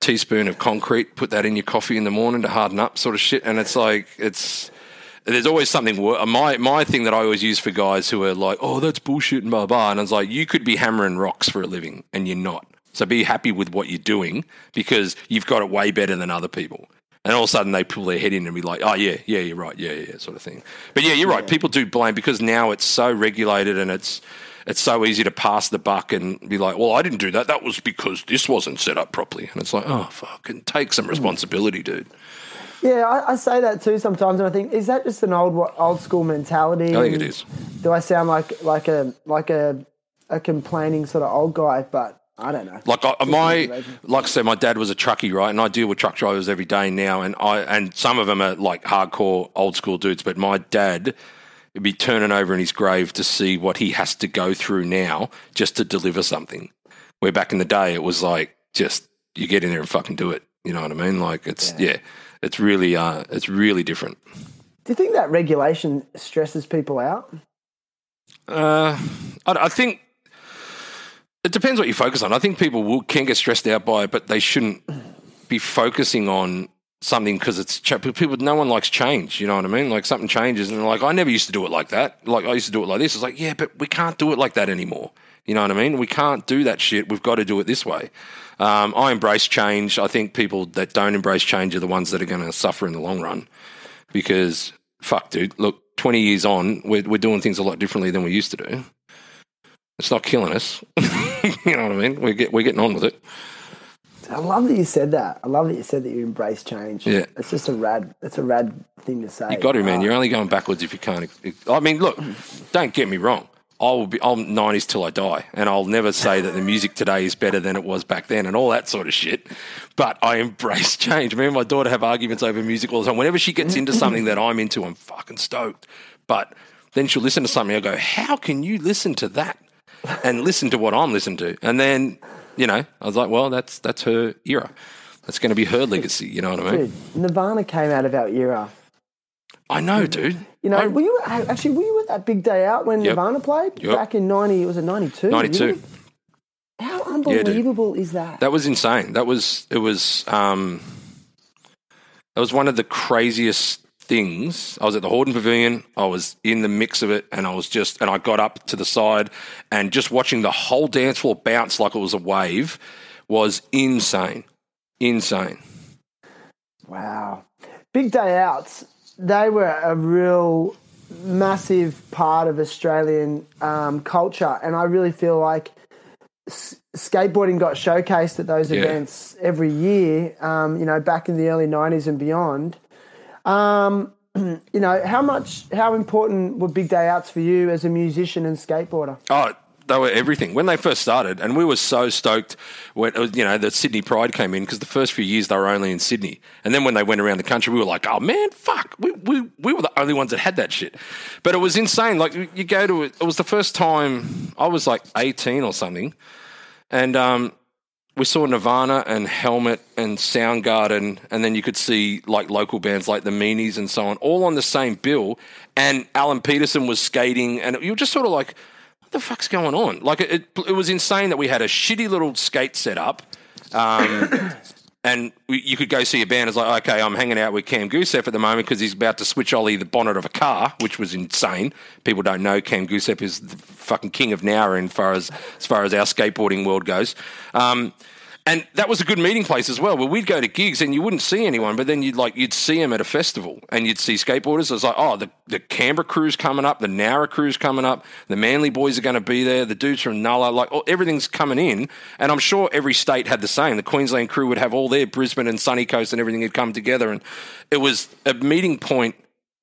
teaspoon of concrete. Put that in your coffee in the morning to harden up, sort of shit. And it's like it's. There's always something. wor- uh, My my thing that I always use for guys who are like, "Oh, that's bullshit," and blah blah. And it's like, you could be hammering rocks for a living, and you're not. So be happy with what you're doing because you've got it way better than other people. And all of a sudden they pull their head in and be like, oh, yeah, yeah, you're right. Yeah, yeah, sort of thing. But yeah, you're right. People do blame because now it's so regulated and it's, it's so easy to pass the buck and be like, well, I didn't do that. That was because this wasn't set up properly. And it's like, oh, fuck, and take some hmm. responsibility, dude. Yeah, I, I say that too sometimes, and I think is that just an old old school mentality? I think it is. Do I sound like like a like a a complaining sort of old guy? But I don't know. Like I, my, like I said, my dad was a truckie, right? And I deal with truck drivers every day now, and I and some of them are like hardcore old school dudes. But my dad would be turning over in his grave to see what he has to go through now just to deliver something. Where back in the day, it was like just you get in there and fucking do it. You know what I mean? Like it's yeah, it's really uh, it's really different. Do you think that regulation stresses people out? Uh, I, I think it depends what you focus on. I think people will, can get stressed out by it, but they shouldn't be focusing on something because it's people. No one likes change. You know what I mean? Like something changes, and they're like, I never used to do it like that. Like I used to do it like this. It's like, yeah, but we can't do it like that anymore. You know what I mean? We can't do that shit. We've got to do it this way. Um, I embrace change. I think people that don't embrace change are the ones that are going to suffer in the long run because fuck, dude. Look, 20 years on, we're, we're doing things a lot differently than we used to do. It's not killing us. you know what I mean? We're, get, we're getting on with it. I love that you said that. I love that you said that you embrace change. Yeah. it's just a rad. It's a rad thing to say. You got to, man. Uh, You're only going backwards if you can't. I mean, look, don't get me wrong. I will be. I'm 90s till I die, and I'll never say that the music today is better than it was back then, and all that sort of shit. But I embrace change. Me and my daughter have arguments over music all the time. Whenever she gets into something that I'm into, I'm fucking stoked. But then she'll listen to something. I go, "How can you listen to that and listen to what I'm listening to?" And then, you know, I was like, "Well, that's that's her era. That's going to be her legacy." You know what I mean? Dude, Nirvana came out of our era. I know, dude. You know, I- were you actually were you at that big day out when Yep. Nirvana played Yep. back in ninety? It Was it ninety two? 92. How unbelievable is that? That was insane. That was it was um that was one of the craziest things. I was at the Hordern Pavilion. I was in the mix of it, and I was just and I got up to the side and just watching the whole dance floor bounce like it was a wave was insane, insane. Wow. Big day outs. They were a real massive part of Australian um, culture, and I really feel like s- skateboarding got showcased at those Yeah. events every year. Um, you know, back in the early '90s and beyond. Um, you know, how much, how important were big day outs for you as a musician and skateboarder? Oh, they were everything when they first started, and we were so stoked when uh, you know the Sydney Pride came in because the first few years they were only in Sydney, and then when they went around the country, we were like, "Oh man, fuck, we we, we were the only ones that had that shit." But it was insane. Like you go to it, was the first time I was like eighteen or something, and um, we saw Nirvana and Helmet and Soundgarden, and then you could see like local bands like the Meanies and so on, all on the same bill. And Alan Peterson was skating, and you were just sort of like, "What the fuck's going on?" Like it, it, it was insane that we had a shitty little skate set up. Um, and we, you could go see a band. It's like, okay, I'm hanging out with Cam Goosep at the moment because he's about to switch Ollie the bonnet of a car, which was insane. People don't know Cam Goosep is the fucking king of Nowra in far as as far as our skateboarding world goes. Um, and that was a good meeting place as well. Where we'd go to gigs and you wouldn't see anyone, but then you'd like you'd see them at a festival and you'd see skateboarders. It was like, oh, the, the Canberra crew's coming up, the Nowra crew's coming up, the Manly boys are going to be there, the dudes from Nulla, like oh, everything's coming in. And I'm sure every state had the same. The Queensland crew would have all their Brisbane and Sunny Coast and everything had come together, and it was a meeting point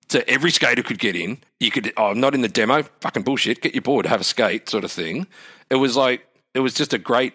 so every skater could get in. You could, oh, I'm not in the demo. Fucking bullshit. Get your board, have a skate, sort of thing. It was like, it was just a great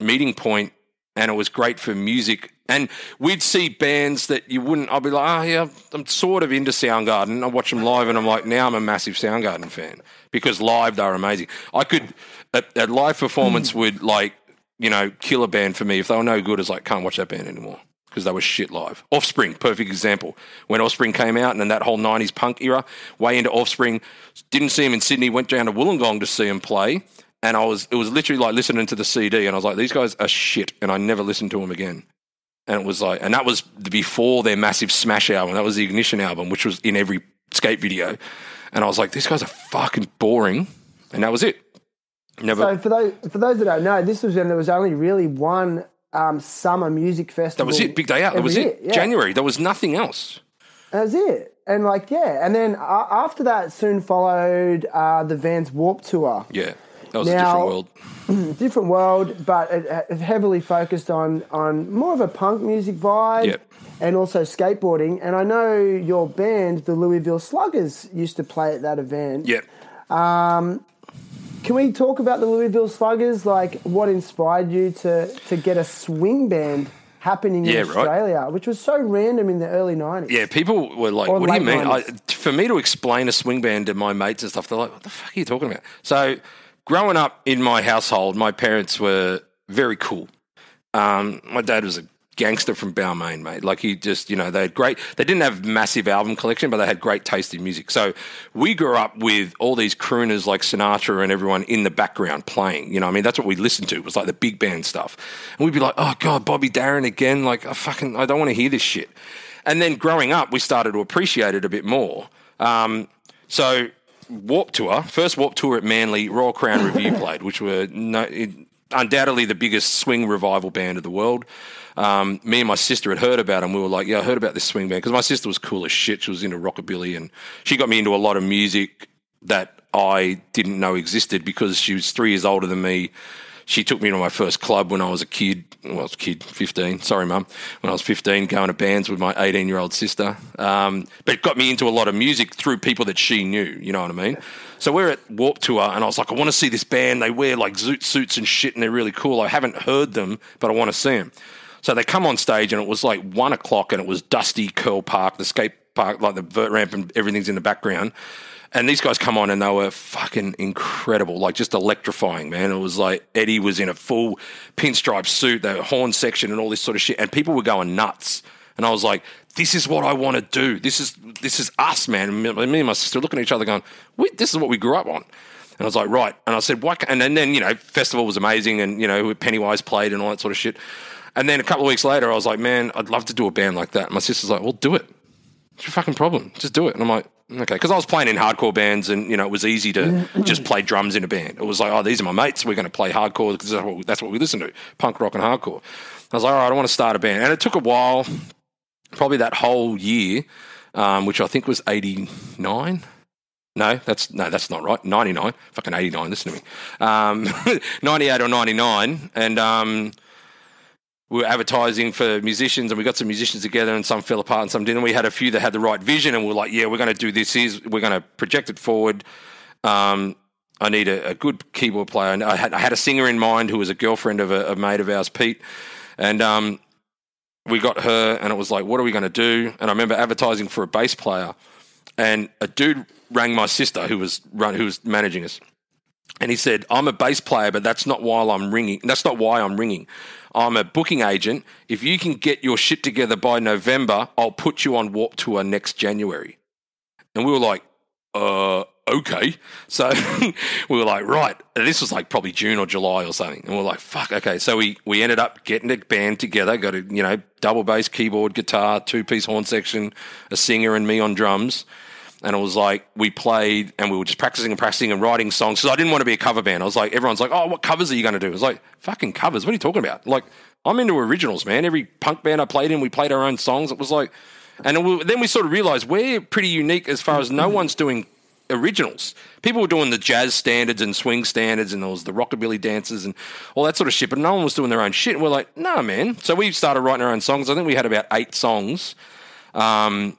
meeting point and it was great for music. And we'd see bands that you wouldn't, I'd be like, oh, yeah, I'm sort of into Soundgarden. I watch them live and I'm like, now I'm a massive Soundgarden fan because live they're amazing. I could, a, a live performance hmm. would like, you know, kill a band for me. If they were no good, it's like, can't watch that band anymore. because they were shit live. Offspring, perfect example. When Offspring came out and then that whole 90s punk era, way into Offspring, didn't see him in Sydney, went down to Wollongong to see him play. And I was, it was literally like listening to the CD, and I was like, these guys are shit, and I never listened to them again. And it was like, and that was before their massive smash album. That was the Ignition album, which was in every skate video. And I was like, these guys are fucking boring. And that was it. Never. So for those for those that don't know, this was when there was only really one um, summer music festival. that was it. Big day out. That was year, it. yeah. January. There was nothing else. That was it. And like yeah, and then uh, after that, soon followed uh, the Vans Warp Tour. Yeah. That was a Now- different world. different world, but it, it heavily focused on on more of a punk music vibe. Yep. And also skateboarding, and I know your band, the Louisville Sluggers, used to play at that event. Yeah. Um, can we talk about the Louisville Sluggers? Like, what inspired you to to get a swing band happening Yeah, in right. Australia, which was so random in the early nineties? Yeah, people were like, Or "What do you mean?" I, for me to explain a swing band to my mates and stuff, they're like, "What the fuck are you talking about?" So, growing up in my household, my parents were very cool. Um, my dad was a gangster from Balmain, mate. Like he just, you know, they had great. They didn't have massive album collection, but they had great taste in music. So we grew up with all these crooners like Sinatra and everyone in the background playing. You know, I mean, that's what we listened to was like the big band stuff, and we'd be like, "Oh God, Bobby Darin again!" Like, I fucking, I don't want to hear this shit. And then growing up, we started to appreciate it a bit more. Um, so Warp Tour, first Warp Tour at Manly, Royal Crown Revue played, which were no, it, undoubtedly the biggest swing revival band of the world. Um, me and my sister had heard about them. We were like, "Yeah, I heard about this swing band," because my sister was cool as shit. She was into rockabilly, and she got me into a lot of music that I didn't know existed because she was three years older than me. She took me to my first club when I was a kid. Well, I was a kid, 15. Sorry, mum. When I was 15, going to bands with my 18 year old sister. Um, but it got me into a lot of music through people that she knew. You know what I mean? So we're at Warp Tour, and I was like, I want to see this band. They wear like zoot suits and shit, and they're really cool. I haven't heard them, but I want to see them. So they come on stage, and it was like one o'clock, and it was dusty Curl Park, the skate park, like the vert ramp, and everything's in the background. And these guys come on and they were fucking incredible, like just electrifying, man. It was like Eddie was in a full pinstripe suit, the horn section and all this sort of shit, and people were going nuts. And I was like, "This is what I want to do. This is this is us, man." Me and my sister looking at each other, going, "This is what we grew up on." And I was like, "Right." And I said, "Why?" can't-" And then, you know, festival was amazing, and you know, Pennywise played and all that sort of shit. And then a couple of weeks later, I was like, "Man, I'd love to do a band like that." And my sister's like, "Well, do it." What's your fucking problem? Just do it. And I'm like, okay. Because I was playing in hardcore bands and, you know, it was easy to just play drums in a band. It was like, oh, these are my mates. We're going to play hardcore because that's, what we- that's what we listen to punk rock and hardcore. I was like, all right, I want to start a band. And it took a while, probably that whole year, um, which I think was 89. No, that's no, that's not right. Ninety nine, fucking eighty nine. Listen to me. Um, Ninety eight or ninety nine, and um, we were advertising for musicians and we got some musicians together and some fell apart and some didn't. We had a few that had the right vision and we are like, yeah, we're going to do this. Is we're going to project it forward. Um, I need a, a good keyboard player. And I had, I had a singer in mind who was a girlfriend of a, a mate of ours, Pete. And um, we got her and it was like, what are we going to do? And I remember advertising for a bass player and a dude rang my sister who was run, who was managing us. And he said, I'm a bass player, but that's not why I'm ringing. That's not why I'm ringing. I'm a booking agent. If you can get your shit together by November, I'll put you on Warp Tour next January. And we were like, uh, okay. So we were like, right. And this was like probably June or July or something. And we are like, fuck, okay. So we, we ended up getting a band together, got a, you know, double bass, keyboard, guitar, two piece horn section, a singer and me on drums. And it was like we played and we were just practicing and practicing and writing songs. So I didn't want to be a cover band. I was like, everyone's like, oh, what covers are you going to do? I was like, fucking covers. What are you talking about? Like, I'm into originals, man. Every punk band I played in, we played our own songs. It was like, and then we sort of realized we're pretty unique as far as no one's doing originals. People were doing the jazz standards and swing standards, and there was the rockabilly dances and all that sort of shit, but no one was doing their own shit. And we're like, nah, man. So we started writing our own songs. I think we had about eight songs. Um,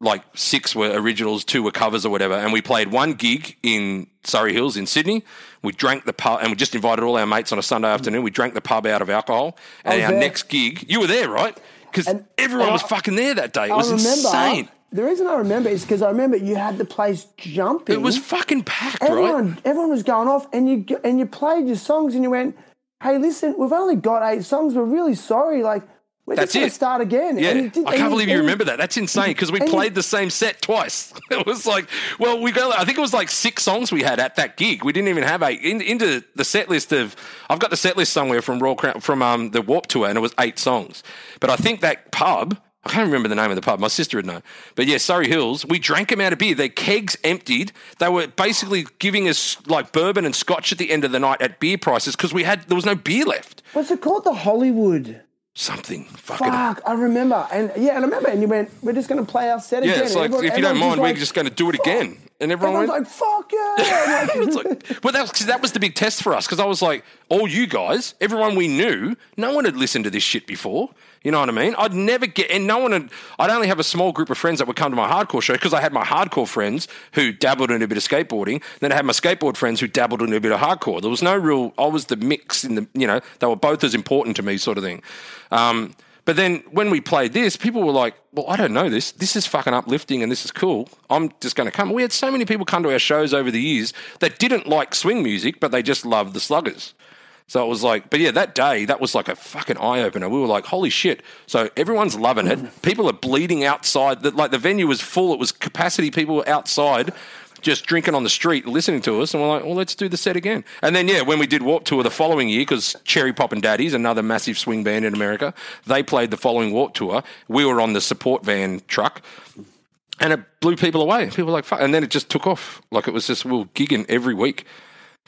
like six were originals, two were covers or whatever. And we played one gig in Surrey Hills in Sydney. We drank the pub, and we just invited all our mates on a Sunday afternoon. We drank the pub out of alcohol. And oh, our there. next gig, you were there, right? Because everyone and was I- fucking there that day. It I was remember. insane. The reason I remember is because I remember you had the place jumping. It was fucking packed, right? everyone. Everyone was going off, and you and you played your songs, and you went, "Hey, listen, we've only got eight songs. We're really sorry. Like, We're That's just start again. Yeah, did- I can't believe you remember that. That's insane because we played the same set twice. It was like, well, we go. I think it was like six songs we had at that gig. We didn't even have eight in, into the set list of. I've got the set list somewhere from Royal Crown from um, the Warp Tour, and it was eight songs. But I think that pub. I can't remember the name of the pub. My sister would know. But yeah, Surrey Hills. We drank them out of beer. Their kegs emptied. They were basically giving us like bourbon and scotch at the end of the night at beer prices because we had there was no beer left. What's it called? The Hollywood. Something fucking. Fuck, I remember. And yeah, and I remember. And you went, we're just going to play our set Yeah, again. it's And like everyone- if you don't mind, like, we're just going to do it again. And everyone went, like, fuck yeah. It's like, well, that was, that was the big test for us because I was like, all you guys, everyone we knew, no one had listened to this shit before. You know what I mean? I'd never get, and no one had, I'd only have a small group of friends that would come to my hardcore show because I had my hardcore friends who dabbled in a bit of skateboarding. Then I had my skateboard friends who dabbled in a bit of hardcore. There was no real, I was the mix in the, you know, they were both as important to me, sort of thing. Um, but then when we played this, people were like, well, I don't know this. This is fucking uplifting and this is cool. I'm just going to come. We had so many people come to our shows over the years that didn't like swing music, but they just loved the sluggers. So it was like, but yeah, that day, that was like a fucking eye opener. We were like, holy shit. So everyone's loving it. People are bleeding outside. The- Like the venue was full. It was capacity. People were outside just drinking on the street, listening to us. And we're like, well, let's do the set again. And then, yeah, when we did Warp Tour the following year, because Cherry Poppin' Daddies, another massive swing band in America, they played the following Warp Tour. We were on the support van truck. And it blew people away. People were like, fuck. And then it just took off. Like it was just, we were gigging every week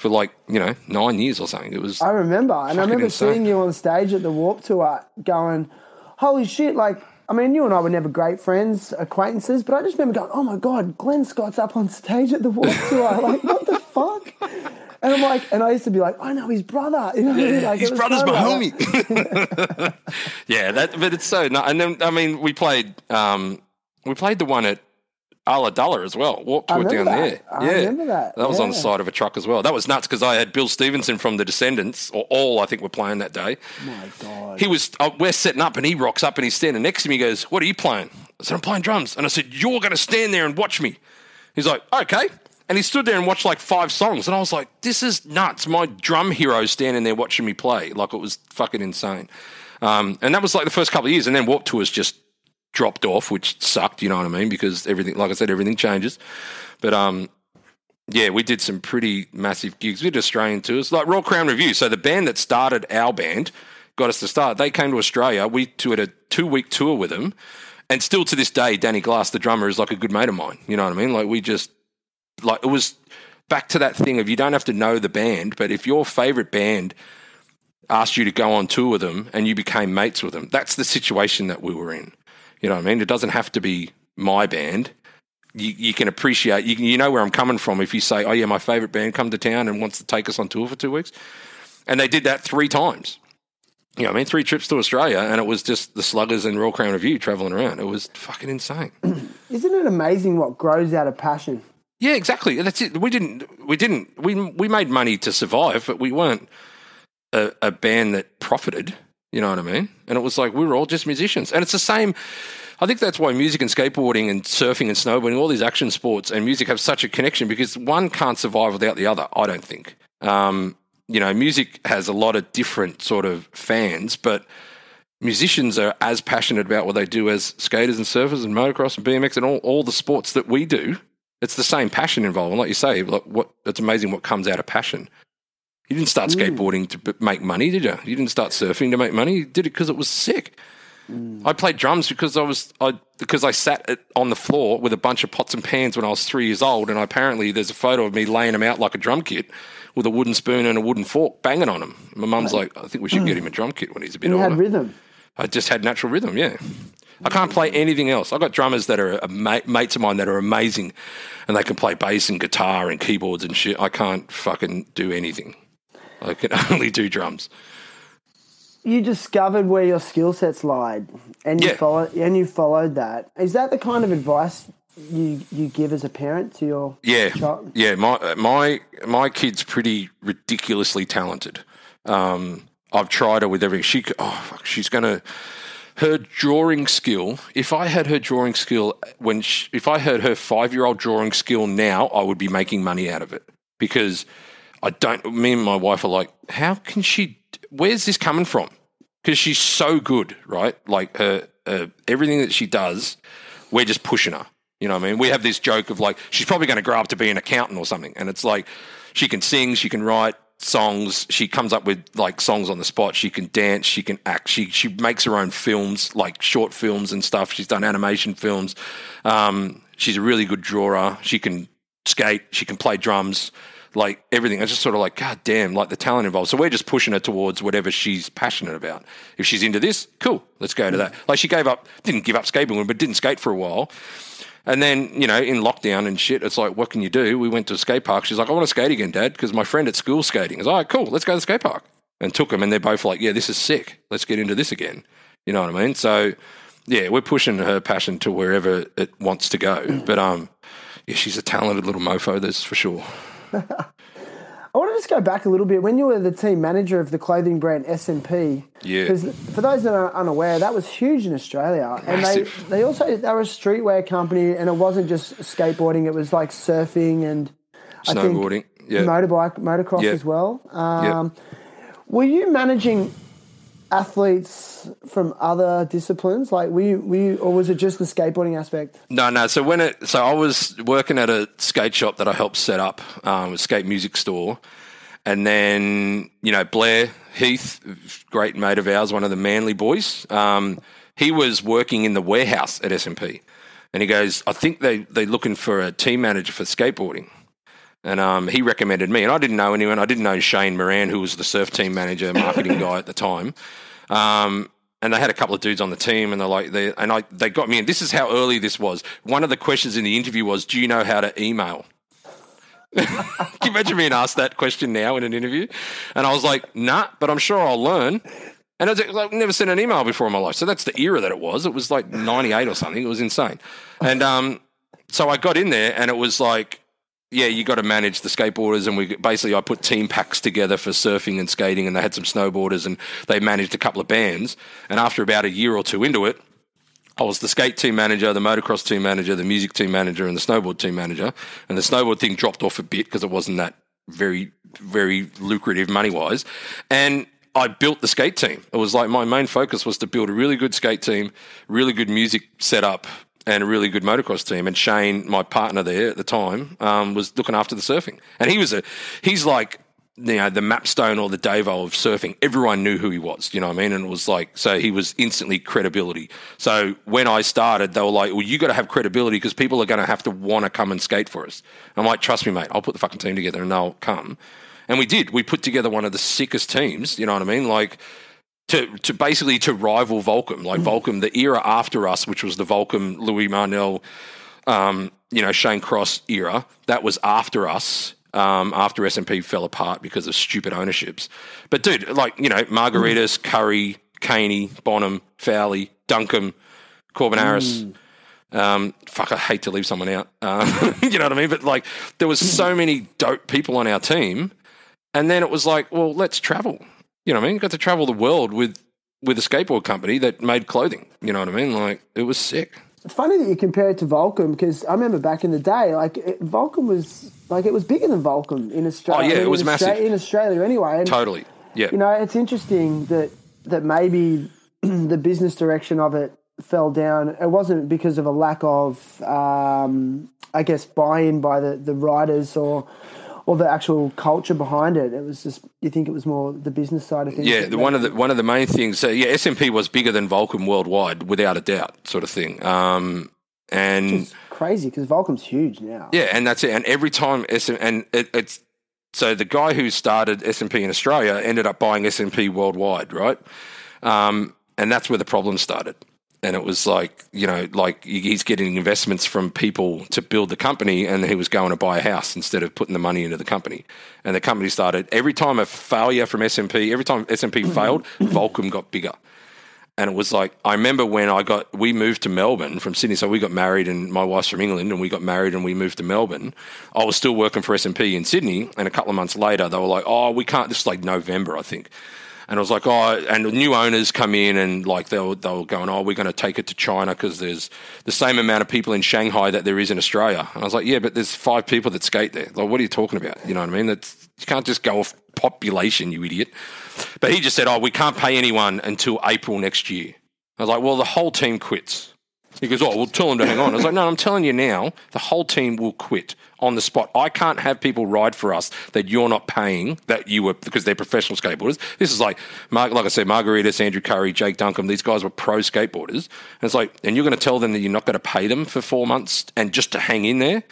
for like, you know, nine years or something. It was, I remember. And I remember insane. seeing you on stage at the Warp Tour going, holy shit, like, I mean, you and I were never great friends, acquaintances, but I just remember going, oh my God, Glenn Scott's up on stage at the Warp Tour. like, what the fuck? And I'm like, and I used to be like, I know his brother. You know mean? Like, his brother's my like homie. yeah, that, but it's so, no, and then, I mean, we played, um, we played the one at Ulladulla as well. Walked to it down remember there. I yeah, remember that, That was on the side of a truck as well. That was nuts because I had Bill Stevenson from The Descendents, or all I think were playing that day. My God. He was, uh, we're setting up and he rocks up and he's standing next to me. He goes, What are you playing? I said, I'm playing drums. And I said, You're going to stand there and watch me. He's like, Okay. And he stood there and watched like five songs. And I was like, This is nuts. My drum hero standing there watching me play. Like it was fucking insane. Um, and that was like the first couple of years. And then Warp Tours just dropped off, which sucked, you know what I mean? Because everything, like I said, everything changes. But um, yeah, we did some pretty massive gigs. We did Australian tours, like Royal Crown Revue. So the band that started our band got us to start. They came to Australia. We did a two week tour with them. And still to this day, Danny Glass, the drummer, is like a good mate of mine. You know what I mean? Like we just, like it was back to that thing of you don't have to know the band, but if your favorite band asked you to go on tour with them and you became mates with them, that's the situation that we were in. You know what I mean? It doesn't have to be my band. You, you can appreciate, you, can- you know where I'm coming from if you say, oh, yeah, my favorite band come to town and wants to take us on tour for two weeks. And they did that three times. You know what I mean? Three trips to Australia, and it was just the Sluggers and Royal Crown Revue traveling around. It was fucking insane. Isn't it amazing what grows out of passion? Yeah, exactly. That's it. We didn't. We didn't. We we made money to survive, but we weren't a, a band that profited. You know what I mean? And it was like we were all just musicians, and it's the same. I think that's why music and skateboarding and surfing and snowboarding, all these action sports and music have such a connection because one can't survive without the other. I don't think. Um, you know, music has a lot of different sort of fans, but musicians are as passionate about what they do as skaters and surfers and motocross and BMX and all, all the sports that we do. It's the same passion involved. And like you say, like what it's amazing what comes out of passion. You didn't start skateboarding to make money, did you? You didn't start surfing to make money. You did it because it was sick. I played drums because I was I because I sat at, on the floor with a bunch of pots and pans when I was three years old, and apparently there's a photo of me laying them out like a drum kit with a wooden spoon and a wooden fork, banging on them. My mum's like, I think we should get him a drum kit when he's a bit you older. had rhythm. I just had natural rhythm. Yeah, I can't play anything else. I've got drummers that are uh, ma- mates of mine that are amazing, and they can play bass and guitar and keyboards and shit. I can't fucking do anything. I can only do drums. You discovered where your skill sets lied, and you Yeah. followed, and you followed that. Is that the kind of advice you you give as a parent to your Yeah, child? yeah. My my my kid's pretty ridiculously talented. Um, I've tried her with everything. She oh fuck, she's gonna her drawing skill. If I had her drawing skill when she, if I had her five year old drawing skill now, I would be making money out of it because I don't. Me and my wife are like, how can she? Where's this coming from? because she's so good, right? Like her, uh, everything that she does, we're just pushing her. You know what I mean? We have this joke of like she's probably going to grow up to be an accountant or something, and it's like she can sing, she can write songs, she comes up with like songs on the spot, she can dance, she can act, she she makes her own films, like short films and stuff. She's done animation films. Um, she's a really good drawer. She can skate, she can play drums like everything. It's just sort of like, God damn, like the talent involved. So we're just pushing her towards whatever she's passionate about. If she's into this, cool, let's go to that. Like she gave up, didn't give up skateboarding, but didn't skate for a while. And then, you know, in lockdown and shit, it's like, what can you do? We went to a skate park. She's like, I want to skate again, Dad, because my friend at school skating. I was like, all right, cool, let's go to the skate park. And took them, and they're both like, yeah, this is sick. Let's get into this again. You know what I mean? So, yeah, we're pushing her passion to wherever it wants to go. But, um, yeah, she's a talented little mofo, that's for sure. I want to just go back a little bit. When you were the team manager of the clothing brand SMP, Yeah. because for those that are unaware, that was huge in Australia, and they Massive. they also they were a streetwear company, and it wasn't just skateboarding; it was like surfing and I think Snowboarding. Yeah. motorbike, motocross Yeah. as well. Um, Were you managing athletes from other disciplines? Like, were you, were you, or was it just the skateboarding aspect? No, no. So when it, so I was working at a skate shop that I helped set up, um, a skate music store, and then you know Blair Heath, great mate of ours, one of the Manly boys. Um, he was working in the warehouse at SMP, and he goes, "I think they they're looking for a team manager for skateboarding." And um, he recommended me, and I didn't know anyone. I didn't know Shane Moran, who was the surf team manager, marketing guy at the time. Um, and they had a couple of dudes on the team, and they're like, they and I they got me in. This is how early this was. One of the questions in the interview was, "Do you know how to email?" Can you imagine being asked that question now in an interview? And I was like, "Nah," but I'm sure I'll learn. And I was like, never sent an email before in my life, so that's the era that it was. It was like '98 or something. It was insane. And um, so I got in there, and it was like yeah, you got to manage the skateboarders, and we basically I put team packs together for surfing and skating, and they had some snowboarders, and they managed a couple of bands. And after about a year or two into it, I was the skate team manager, the motocross team manager, the music team manager, and the snowboard team manager. And the snowboard thing dropped off a bit because it wasn't that very, very lucrative money wise. And I built the skate team. It was like my main focus was to build a really good skate team, really good music setup, and a really good motocross team. And Shane, my partner there at the time, um, was looking after the surfing. And he was a, he's like, you know, the Mapstone or the Davo of surfing. Everyone knew who he was, you know what I mean? And it was like, so he was instantly credibility. So when I started, they were like, well, you got to have credibility because people are going to have to want to come and skate for us. I'm like, trust me, mate, I'll put the fucking team together and they'll come. And we did. We put together one of the sickest teams, you know what I mean? Like, to, to basically to rival Volcom, like Volcom, the era after us, which was the Volcom, Lewis Marnell, um, you know, Shane Cross era, that was after us, um, after SMP fell apart because of stupid ownerships. But dude, like, you know, Margaritas, Curry, Caney, Bonham, Fowley, Duncombe, Corbin Harris. Um, fuck, I hate to leave someone out. Um, you know what I mean? But like, there was so many dope people on our team, and then it was like, well, let's travel. You know what I mean? got to travel the world with with a skateboard company that made clothing. You know what I mean? Like, it was sick. It's funny that you compare it to Volcom because I remember back in the day, like it, Volcom was like it was bigger than Volcom in Australia. Oh, yeah, I mean, it was in massive. Austra- in Australia anyway. And, Totally. Yeah. You know, it's interesting that that maybe the business direction of it fell down. It wasn't because of a lack of, um, I guess, buy-in by the the writers or or the actual culture behind it. It was just you think it was more the business side of things. Yeah, the, one of the one of the main things. So yeah, SMP was bigger than Volcom worldwide, without a doubt, sort of thing. Um, and crazy because Volcom's huge now. yeah, and that's it. And every time SM, and it, it's so the guy who started SMP in Australia ended up buying SMP worldwide, right? Um, and that's where the problem started. And it was like, you know, like he's getting investments from people to build the company, and he was going to buy a house instead of putting the money into the company. And the company started every time a failure from SMP, every time SMP mm-hmm. failed, Volcom got bigger. And it was like, I remember when I got, we moved to Melbourne from Sydney. So we got married, and my wife's from England, and we got married and we moved to Melbourne. I was still working for SMP in Sydney. And a couple of months later, they were like, oh, we can't, this is like November, I think. And I was like, oh, and new owners come in and like they were, they were going, oh, we're going to take it to China because there's the same amount of people in Shanghai that there is in Australia. And I was like, yeah, but there's five people that skate there. Like, what are you talking about? You know what I mean? That's, you can't just go off population, you idiot. But he just said, oh, we can't pay anyone until April next year. I was like, well, the whole team quits. He goes, oh, we'll tell them to hang on. I was like, no, I'm telling you now, the whole team will quit on the spot. I can't have people ride for us that you're not paying that you were because they're professional skateboarders. This is like, like I said, Margaritas, Andrew Curry, Jake Duncombe. These guys were pro skateboarders, and it's like, and you're going to tell them that you're not going to pay them for four months and just to hang in there. And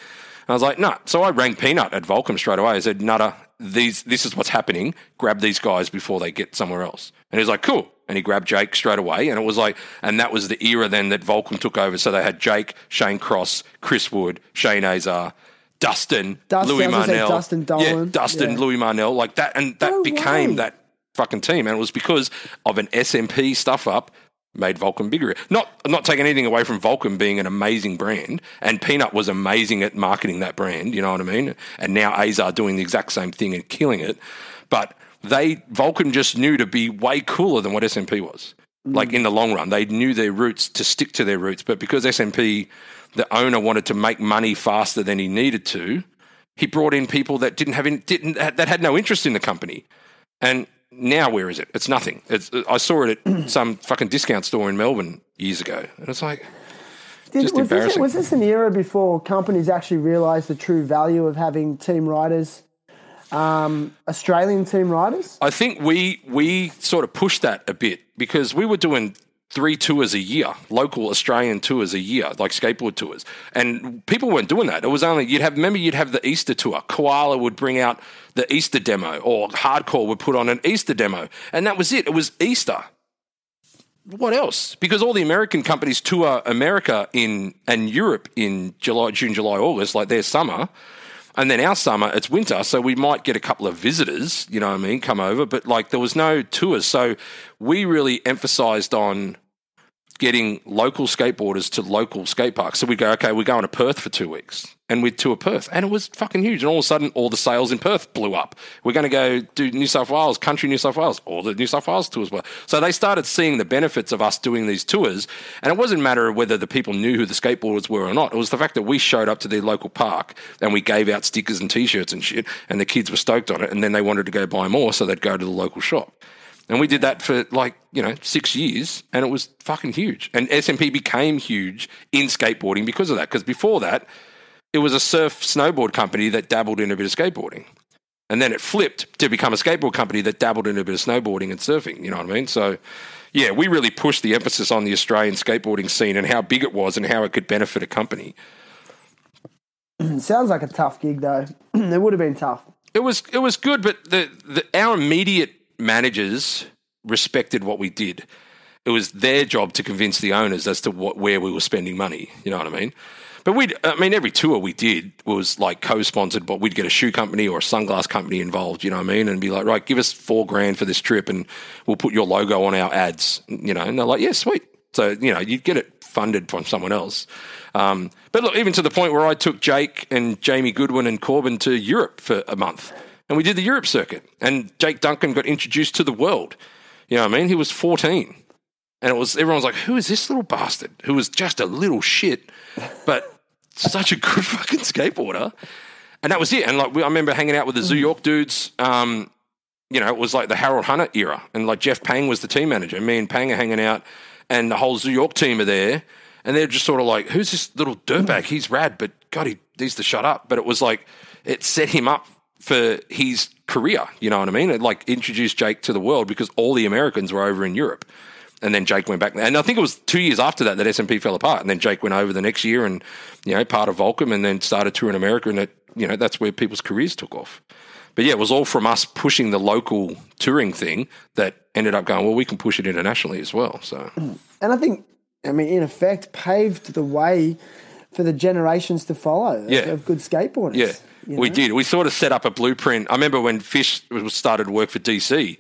I was like, no. So I rang Peanut at Volcom straight away. I said, Nutter, these, this is what's happening. Grab these guys before they get somewhere else. And he's like, cool. And he grabbed Jake straight away. And it was like, and that was the era then that Volcom took over. So they had Jake, Shane Cross, Chris Wood, Shane Azar, Dustin, Dustin, Louis I was gonna Marnell. Dustin yeah, Dustin, Yeah. Lewis Marnell. Like that. And that No became way. that fucking team. And it was because of an SMP stuff up made Volcom bigger. Not not taking anything away from Volcom being an amazing brand, and Peanut was amazing at marketing that brand. You know what I mean? And now Azar doing the exact same thing and killing it. But they Volcom just knew to be way cooler than what SMP was. Mm. Like in the long run, they knew their roots to stick to their roots. But because SMP, the owner wanted to make money faster than he needed to, he brought in people that didn't have in, didn't that had no interest in the company. And now where is it? It's nothing. It's, I saw it at some fucking discount store in Melbourne years ago, and it's like Did, Just was, this, embarrassing. was this an era before companies actually realised the true value of having team riders, um, Australian team riders? I think we we sort of pushed that a bit because we were doing three tours a year, local Australian tours a year, like skateboard tours, and people weren't doing that. It was only you'd have remember you'd have the Easter tour. Koala would bring out the Easter demo, or Hardcore would put on an Easter demo, and that was it. It was Easter. What else? Because all the American companies tour America in and Europe in July, June, July, August, like their summer. And then our summer, it's winter, so we might get a couple of visitors, you know what I mean, come over, but like there was no tours. So we really emphasized on getting local skateboarders to local skate parks. So we'd go, okay, we're going to Perth for two weeks. And we'd tour Perth. And it was fucking huge. And all of a sudden, all the sales in Perth blew up. We're going to go do New South Wales, country New South Wales. All the New South Wales tours were. So they started seeing the benefits of us doing these tours. And it wasn't a matter of whether the people knew who the skateboarders were or not. It was the fact that we showed up to their local park and we gave out stickers and t-shirts and shit. And the kids were stoked on it. And then they wanted to go buy more. So they'd go to the local shop. And we did that for like, you know, six years and it was fucking huge. And SMP became huge in skateboarding because of that. Because before that, it was a surf snowboard company that dabbled in a bit of skateboarding. And then it flipped to become a skateboard company that dabbled in a bit of snowboarding and surfing. You know what I mean? So, yeah, we really pushed the emphasis on the Australian skateboarding scene and how big it was and how it could benefit a company. Sounds like a tough gig, though. it would have been tough. It was it was good, but the, the our immediate managers respected what we did. It was their job to convince the owners as to what where we were spending money. You know what I mean? But we, I mean, every tour we did was like co-sponsored, but we'd get a shoe company or a sunglass company involved. You know what I mean? And be like, right, give us four grand for this trip, and we'll put your logo on our ads. You know, and they're like, yeah, sweet. So you know, you'd get it funded from someone else. Um, but look, even to the point where I took Jake and Jamie Goodwin and Corbin to Europe for a month, and we did the Europe circuit. And Jake Duncombe got introduced to the world. You know what I mean? He was fourteen, and it was everyone was like, "Who is this little bastard?" Who was just a little shit, but such a good fucking skateboarder. And that was it. And like we, I remember hanging out with the Zoo York dudes. Um, you know, it was like the Harold Hunter era, and like Jeff Pang was the team manager. Me and Pang are hanging out, and the whole Zoo York team are there, and they're just sort of like, "Who's this little dirtbag? He's rad, but God, he needs to shut up." But it was like it set him up for his career. You know what I mean? It like introduced Jake to the world because all the Americans were over in Europe. And then Jake went back, and I think it was two years after that that SMP fell apart. And then Jake went over the next year, and you know, part of Volcom, and then started touring America, and it, you know, that's where people's careers took off. But yeah, it was all from us pushing the local touring thing that ended up going. Well, we can push it internationally as well. So And I think, I mean, in effect, paved the way for the generations to follow of- Yeah. of, good skateboarders. Yeah, you we did. We sort of set up a blueprint. I remember when Fish started to work for DC,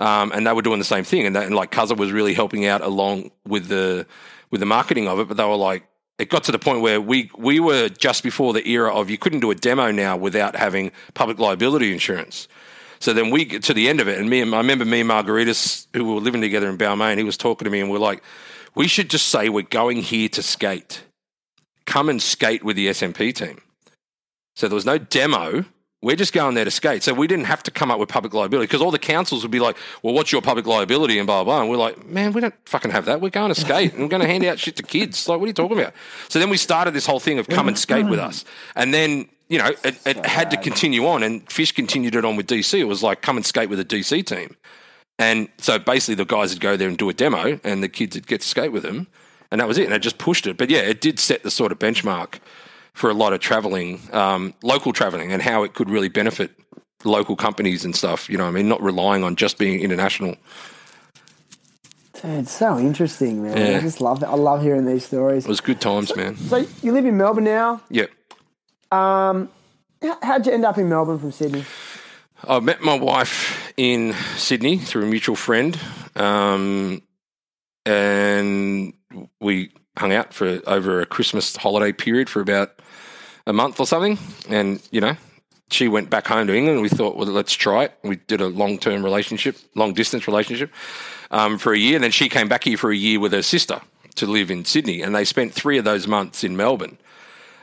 um, and they were doing the same thing, and, that, and like Cuzza was really helping out along with the with the marketing of it. But they were like, it got to the point where we we were just before the era of you couldn't do a demo now without having public liability insurance. So then we get to the end of it, and me and I remember me and Margaritas, who were living together in Balmain, he was talking to me, and we're like, we should just say we're going here to skate. Come and skate with the SMP team. So there was no demo. We're just going there to skate. So we didn't have to come up with public liability because all the councils would be like, well, what's your public liability and blah, blah, blah. And we're like, man, we don't fucking have that. We're going to skate and we're going to hand out shit to kids. Like, what are you talking about? So then we started this whole thing of come and skate with us. And then, you know, it, it had to continue on and Fish continued it on with DC. It was like, come and skate with a DC team. And so basically the guys would go there and do a demo and the kids would get to skate with them. And that was it. And it just pushed it. But yeah, it did set the sort of benchmark for a lot of traveling, um, local traveling, and how it could really benefit local companies and stuff. You know, what I mean, not relying on just being international. Dude, it's so interesting, man. Yeah. I just love it. I love hearing these stories. It was good times, man. So you live in Melbourne now. Yeah. How- How'd you end up in Melbourne from Sydney? I met my wife in Sydney through a mutual friend, um, and we hung out for over a Christmas holiday period for about a month or something. And you know, she went back home to England. and We thought, well, let's try it. We did a long term relationship, long distance relationship, um, for a year. And then she came back here for a year with her sister to live in Sydney, and they spent three of those months in Melbourne.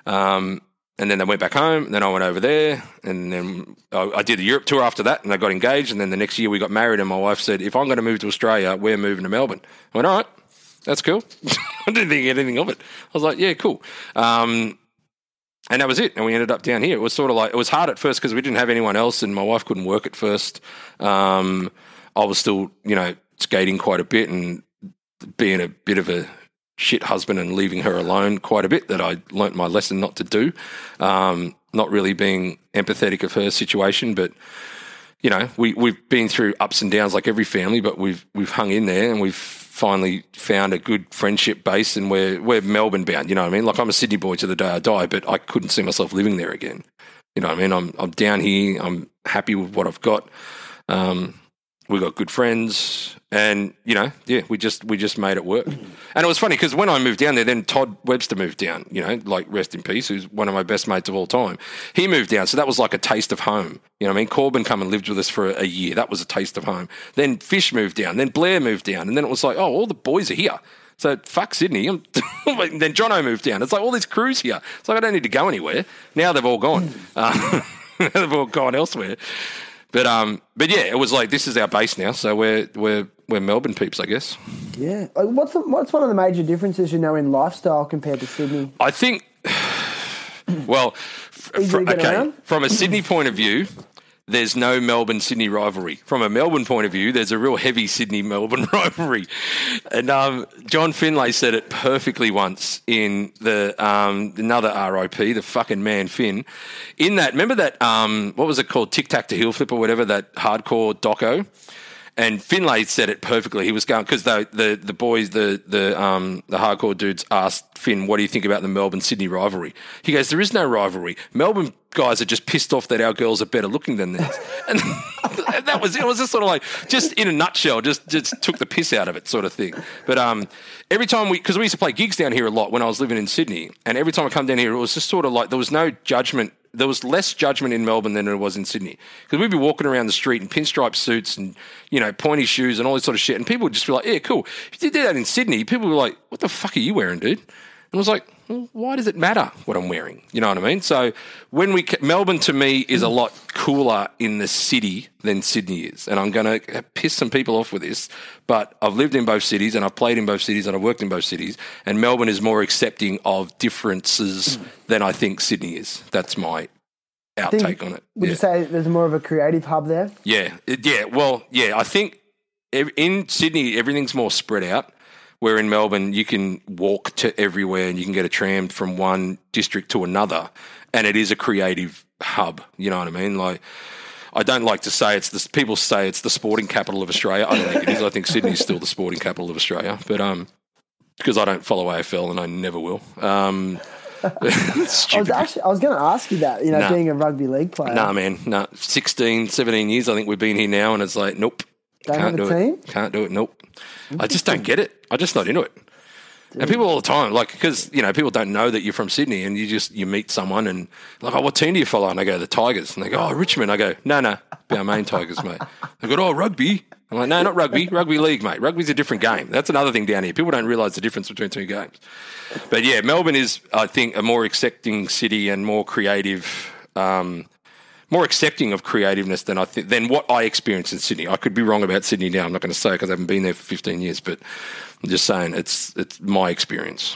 Um, and then they went back home. Then I went over there, and then I, I did the Europe tour after that, and I got engaged. And then the next year we got married, and my wife said, "If I'm going to move to Australia, we're moving to Melbourne." I went, "All right, that's cool." I didn't think anything of it. I was like, "Yeah, cool." Um, and that was it. And we ended up down here. It was sort of like it was hard at first because we didn't have anyone else, and my wife couldn't work at first. Um, I was still, you know, skating quite a bit and being a bit of a shit husband and leaving her alone quite a bit that I learnt my lesson not to do. Um, not really being empathetic of her situation, but you know, we we've been through ups and downs like every family, but we've we've hung in there and we've finally found a good friendship base and we're we're Melbourne bound, you know what I mean? Like I'm a Sydney boy to the day I die, but I couldn't see myself living there again. You know what I mean? I'm I'm down here, I'm happy with what I've got. Um, we got good friends and you know yeah we just we just made it work and it was funny because when i moved down there then todd webster moved down you know like rest in peace who's one of my best mates of all time he moved down so that was like a taste of home you know i mean corbin come and lived with us for a year that was a taste of home then fish moved down then blair moved down and then it was like oh all the boys are here so fuck Sydney. Then Jono moved down. It's like all these crews here. It's like I don't need to go anywhere. Now they've all gone. Uh, they've all gone elsewhere. But um, but yeah, it was like this is our base now, so we're we're we're Melbourne peeps, I guess. Yeah. Like, what's the, what's one of the major differences you know in lifestyle compared to Sydney? I think, well, fr- okay, around? from a Sydney point of view, there's no Melbourne Sydney rivalry. From a Melbourne point of view, there's a real heavy Sydney Melbourne rivalry. And um, John Finlay said it perfectly once in the um, another RIP, the fucking man Finn. In that, remember that um, what was it called, Tic Tac to Heel Flip or whatever that hardcore doco. And Finlay said it perfectly. He was going because the, the the boys, the the um the hardcore dudes asked Finn, "What do you think about the Melbourne Sydney rivalry?" He goes, "There is no rivalry. Melbourne guys are just pissed off that our girls are better looking than theirs." And that was it. It was just sort of like just in a nutshell, just just took the piss out of it, sort of thing. But um, every time we because we used to play gigs down here a lot when I was living in Sydney, and every time I come down here, it was just sort of like there was no judgment there was less judgment in Melbourne than there was in Sydney because we'd be walking around the street in pinstripe suits and you know pointy shoes and all this sort of shit, and people would just be like, "Yeah, cool." If you did that in Sydney, people were like, "What the fuck are you wearing, dude?" And I was like, well, "Why does it matter what I'm wearing?" You know what I mean? So when we Melbourne to me is a lot cooler in the city than Sydney is, and I'm going to uh, piss some people off with this, but I've lived in both cities and I've played in both cities and I've worked in both cities, and Melbourne is more accepting of differences than I think Sydney is. That's my outtake on it. Would yeah. you say there's more of a creative hub there? Yeah, yeah. Well, yeah. I think in Sydney everything's more spread out. Where in Melbourne you can walk to everywhere and you can get a tram from one district to another, and it is a creative hub. You know what I mean? Like. I don't like to say it's the people say it's the sporting capital of Australia. I don't think it is. I think Sydney's still the sporting capital of Australia, but um, because I don't follow AFL and I never will. Um, I was actually I was going to ask you that. You know, Nah. being a rugby league player. Nah, man. Nah. 16, 17 years, I think we've been here now, and it's like, nope. Don't can't have do a it. Can't do it. Nope. I just don't get it. I'm just not into it. And people all the time, like, because, you know, people don't know that you're from Sydney and you just, you meet someone and, like, oh, what team do you follow? And I go, the Tigers. And they go, oh, Richmond. I go, no, no, Balmain Tigers, mate. They go, oh, rugby. I'm like, no, not rugby. Rugby league, mate. Rugby's a different game. That's another thing down here. People don't realise the difference between two games. But yeah, Melbourne is, I think, a more accepting city and more creative, um, more accepting of creativeness than I think than what I experienced in Sydney. I could be wrong about Sydney now. I'm not going to say because I haven't been there for 15 years, but I'm just saying it's it's my experience.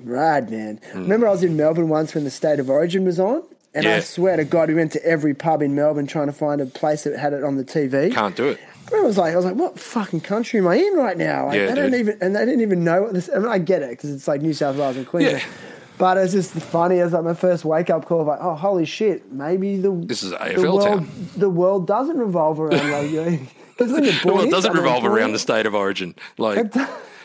Right, man. Remember, I was in Melbourne once when the State of Origin was on, and I swear to God, we went to every pub in Melbourne trying to find a place that had it on the TV. Can't do it. I was like, I was like, what fucking country am I in right now? Like, Yeah, they don't even, and they didn't even know what this. I mean, I get it because it's like New South Wales and Queensland. Yeah. But it's just funny as like my first wake up call, like, oh holy shit, maybe the This is the AFL world town. the world doesn't revolve around rugby. Because when you're The born world in doesn't revolve around the state of origin. Like,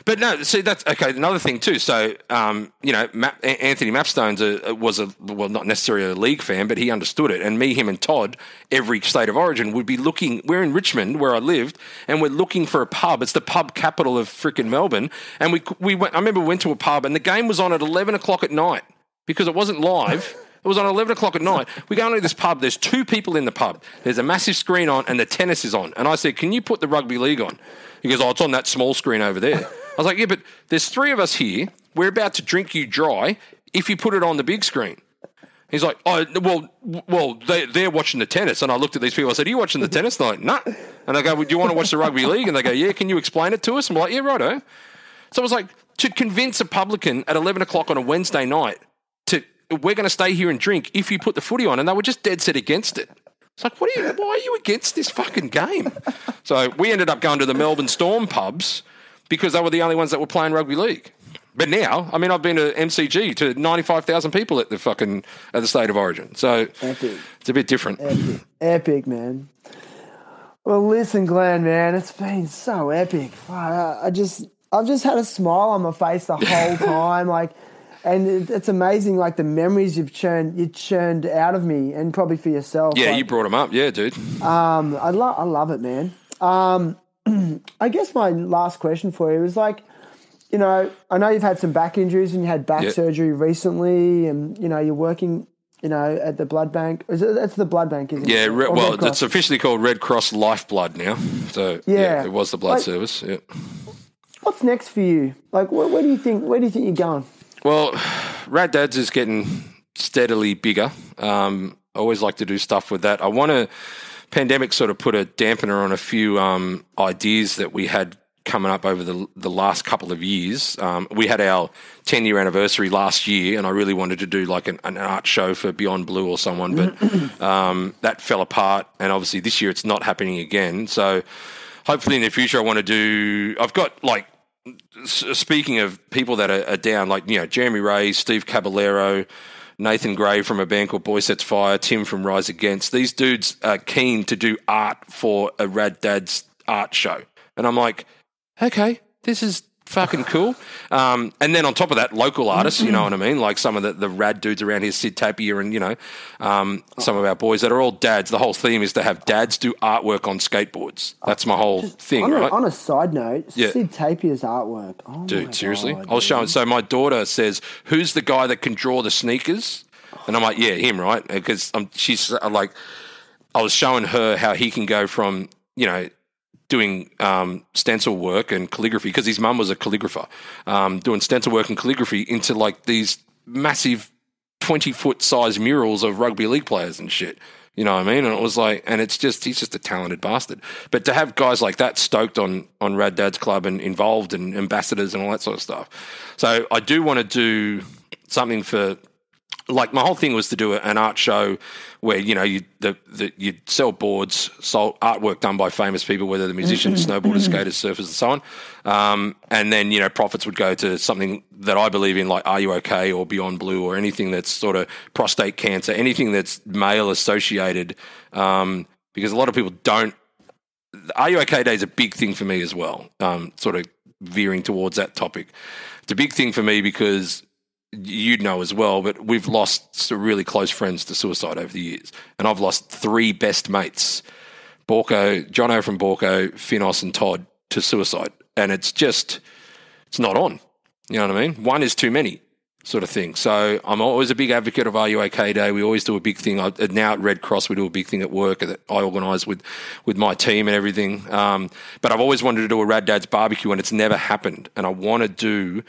but no, see that's okay. Another thing too. So, um, you know, Map, A- Anthony Mapstone's was a well, not necessarily a league fan, but he understood it. And me, him, and Todd, every state of origin would be looking. We're in Richmond, where I lived, and we're looking for a pub. It's the pub capital of freaking Melbourne. And we we went. I remember we went to a pub, and the game was on at eleven o'clock at night because it wasn't live. It was on 11 o'clock at night. We go into this pub. There's two people in the pub. There's a massive screen on, and the tennis is on. And I said, Can you put the rugby league on? He goes, Oh, it's on that small screen over there. I was like, Yeah, but there's three of us here. We're about to drink you dry if you put it on the big screen. He's like, oh, well, well, they, they're watching the tennis. And I looked at these people. I said, are you watching the tennis? They're like, nah. And I go, well, do you want to watch the rugby league? And they go, yeah, can you explain it to us? I'm like, yeah, righto. So I was like, to convince a publican at 11 o'clock on a Wednesday night to, we're going to stay here and drink if you put the footy on. And they were just dead set against it. It's like, what are you, why are you against this fucking game? so we ended up going to the Melbourne Storm pubs because they were the only ones that were playing rugby league. But now, I mean, I've been to MCG to 95,000 people at the fucking, at the state of origin. So Epic. it's a bit different. Epic, epic, man. Well, listen, Glenn, man, it's been so epic. I just, I've just had a smile on my face the whole time, like, and it's amazing, like the memories you've churned, you churned out of me, and probably for yourself. Yeah, like, you brought them up. Yeah, dude. Um, I love, I love it, man. Um, I guess my last question for you is like, you know, I know you've had some back injuries and you had back Yeah. surgery recently, and you know you're working, you know, at the blood bank. Is it, that's the blood bank, isn't Yeah, it? Yeah, well, Red it's officially called Red Cross Lifeblood now. So yeah, Yeah. it was the blood Like- service. Yeah. What's next for you? Like, where, where do you think? Where do you think you're going? Well, Rad Dads is getting steadily bigger. Um, I always like to do stuff with that. I want to. Pandemic sort of put a dampener on a few um, ideas that we had coming up over the the last couple of years. Um, we had our ten year anniversary last year, and I really wanted to do like an, an art show for Beyond Blue or someone, but um, that fell apart. And obviously, this year it's not happening again. So, hopefully, in the future, I want to do. I've got like speaking of people that are, are down, like you know Jeremy Wray, Steve Caballero, Nathan Gray from a band called Boysetsfire, Tim from Rise Against. These dudes are keen to do art for a Rad Dad's art show, and I'm like, okay, this is fucking cool. Um, and then on top of that, local artists, you know what I mean? Like some of the, the rad dudes around here, Sid Tapia and, you know, um, some of our boys that are all dads. The whole theme is to have dads do artwork on skateboards. That's my whole thing, On, right? a, on a side note, Yeah. Sid Tapia's artwork. Oh my Dude, seriously? God, I was dude. showing. So my daughter says, "Who's the guy that can draw the sneakers?" And I'm like, "Yeah, him, right?" Because she's uh, like, I was showing her how he can go from you know doing um, stencil work and calligraphy because his mum was a calligrapher, um, doing stencil work and calligraphy into like these massive twenty foot size murals of rugby league players and shit. You know what I mean? And it was like, and it's just he's just a talented bastard. But to have guys like that stoked on on Rad Dad's Club and involved and ambassadors and all that sort of stuff. So I do want to do something for like my whole thing was to do an art show where you know you the, the you sell boards, sell artwork done by famous people, whether they're musicians, snowboarders, skaters, surfers, and so on. Um, and then you know profits would go to something that I believe in, like Are You Okay or Beyond Blue or anything that's sort of prostate cancer, anything that's male associated. Um, because a lot of people don't. Are You Okay Day is a big thing for me as well. Um, sort of veering towards that topic. It's a big thing for me because you'd know as well, but we've lost some really close friends to suicide over the years. And I've lost three best mates Baulko, Jono from Baulko, Finos, and Todd to suicide. And it's just, it's not on. You know what I mean? One is too many, sort of thing. So I'm always a big advocate of You Day. We always do a big thing. I, now at Red Cross, we do a big thing at work that I organise with, with my team and everything. Um, but I've always wanted to do a Rad Dad's barbecue, and it's never happened. And I want to do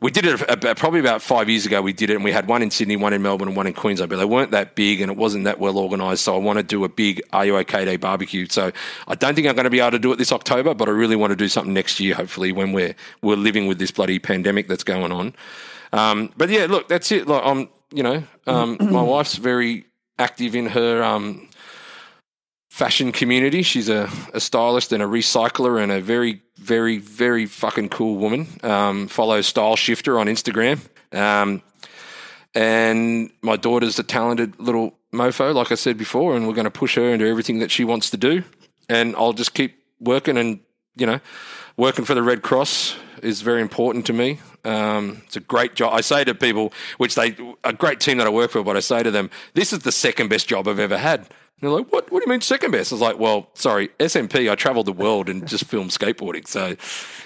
we did it about, probably about five years ago. We did it, and we had one in Sydney, one in Melbourne, and one in Queensland. But they weren't that big, and it wasn't that well organised. So I want to do a big Are You OK Day barbecue. So I don't think I'm going to be able to do it this October, but I really want to do something next year. Hopefully, when we're we're living with this bloody pandemic that's going on. Um, but yeah, look, that's it. Like I'm, you know, um, my wife's very active in her um, fashion community. She's a, a stylist and a recycler and a very, very, very fucking cool woman. Um, follows Style Shifter on Instagram. Um, and my daughter's a talented little mofo, like I said before, and we're going to push her into everything that she wants to do. And I'll just keep working and, you know, working for the Red Cross is very important to me. Um, it's a great job. I say to people, which they, a great team that I work for, but I say to them, this is the second best job I've ever had. They're like, what, what do you mean second best? I was like, well, sorry, SMP, I traveled the world and just filmed skateboarding. So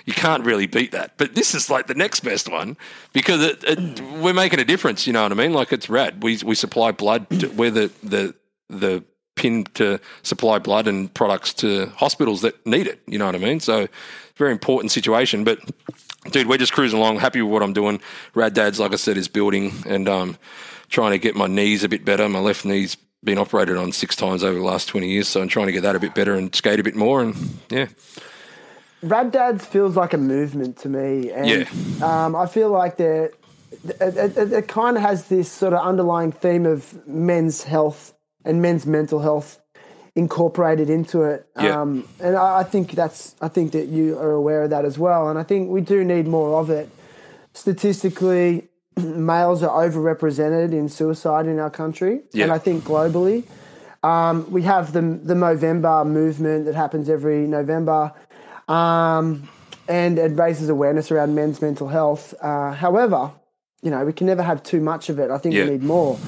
you can't really beat that. But this is like the next best one because it, it, we're making a difference. You know what I mean? Like it's rad. We, we supply blood. To, we're the, the, the pin to supply blood and products to hospitals that need it. You know what I mean? So very important situation. But dude, we're just cruising along. Happy with what I'm doing. Rad Dads, like I said, is building and um, trying to get my knees a bit better. My left knee's been operated on six times over the last 20 years, so I'm trying to get that a bit better and skate a bit more. And yeah, Rad Dads feels like a movement to me, and Yeah. um, I feel like they're, it, it, it, kind of has this sort of underlying theme of men's health and men's mental health incorporated into it. Yeah. Um, and I, I think that's I think that you are aware of that as well, and I think we do need more of it. Statistically, males are overrepresented in suicide in our country, Yeah. and I think globally. Um, we have the the Movember movement that happens every November, um, and it raises awareness around men's mental health. Uh, however, you know we can never have too much of it. I think Yeah. we need more,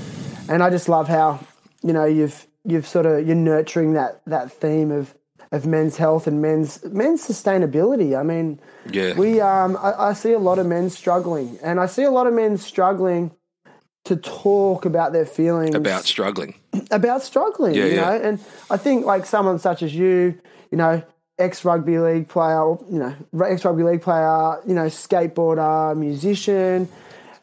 and I just love how you know you've you've sort of you're nurturing that that theme of of men's health and men's men's sustainability. I mean, Yeah. we um I, I see a lot of men struggling, and I see a lot of men struggling to talk about their feelings about struggling. about struggling, Yeah, you yeah. know. And I think like someone such as you, you know, ex rugby league player, you know, ex rugby league player, you know, skateboarder, musician,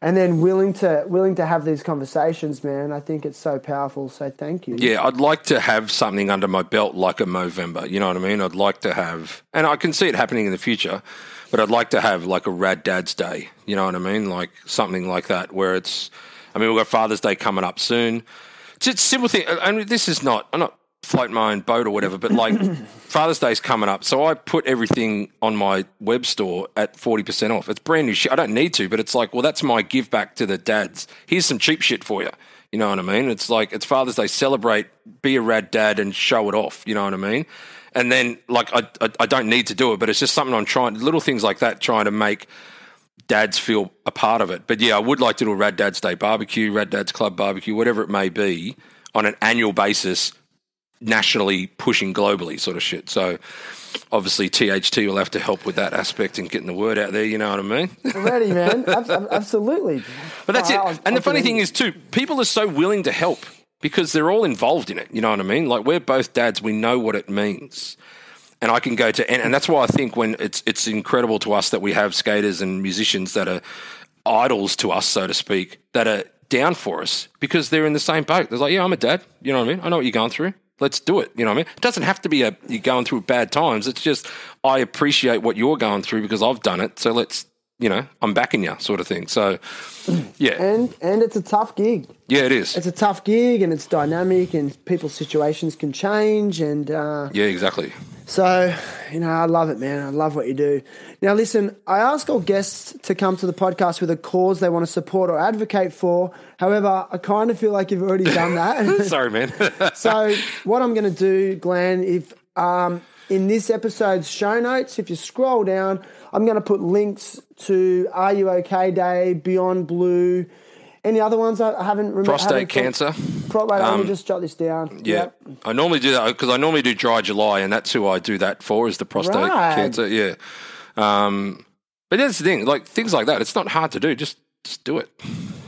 and then willing to willing to have these conversations, man. I think it's so powerful. So thank you. Yeah, I'd like to have something under my belt like a Movember. You know what I mean? I'd like to have, and I can see it happening in the future, but I'd like to have like a Rad Dad's Day. You know what I mean? Like something like that where it's, I mean, we've got Father's Day coming up soon. It's a simple thing. and this is not, I'm not floating my own boat or whatever, but like Father's Day's coming up. So I put everything on my web store at 40% off. It's brand new shit. I don't need to, but it's like, well, that's my give back to the dads. Here's some cheap shit for you. You know what I mean? It's like, it's Father's Day. Celebrate, be a rad dad and show it off. You know what I mean? And then, like, I, I, I don't need to do it, but it's just something I'm trying, little things like that, trying to make dads feel a part of it. But yeah, I would like to do a Rad Dad's Day barbecue, Rad Dad's Club barbecue, whatever it may be, on an annual basis, nationally pushing globally, sort of shit. So obviously THT will have to help with that aspect and getting the word out there. You know what I mean? Ready, man. Ab- ab- Absolutely. But that's it. And the funny thing is, too, people are so willing to help because they're all involved in it. You know what I mean? Like we're both dads, we know what it means. And I can go to, and, and that's why I think when it's it's incredible to us that we have skaters and musicians that are idols to us, so to speak, that are down for us because they're in the same boat. They're like, yeah, I'm a dad. You know what I mean? I know what you're going through. Let's do it. You know what I mean? It doesn't have to be a you're going through bad times. It's just I appreciate what you're going through because I've done it. So let's, you know, I'm backing you, sort of thing. So, yeah, And and it's a tough gig. yeah, it is. It's a tough gig, and it's dynamic, and people's situations can change, and. Uh, Yeah, exactly. So, you know, I love it, man. I love what you do. Now, listen, I ask all guests to come to the podcast with a cause they want to support or advocate for. However, I kind of feel like you've already done that. Sorry, man. so, what I'm going to do, Glenn, if um, in this episode's show notes, if you scroll down, I'm going to put links to Are You OK Day, Beyond Blue, any other ones I haven't remembered. Prostate cancer. Pro- wait, let Um, me just jot this down. Yeah, Yep. I normally do that because I normally do dry July, and that's who I do that for is the prostate Right. cancer. Yeah, um, but that's the thing. Like things like that, it's not hard to do. Just just do it.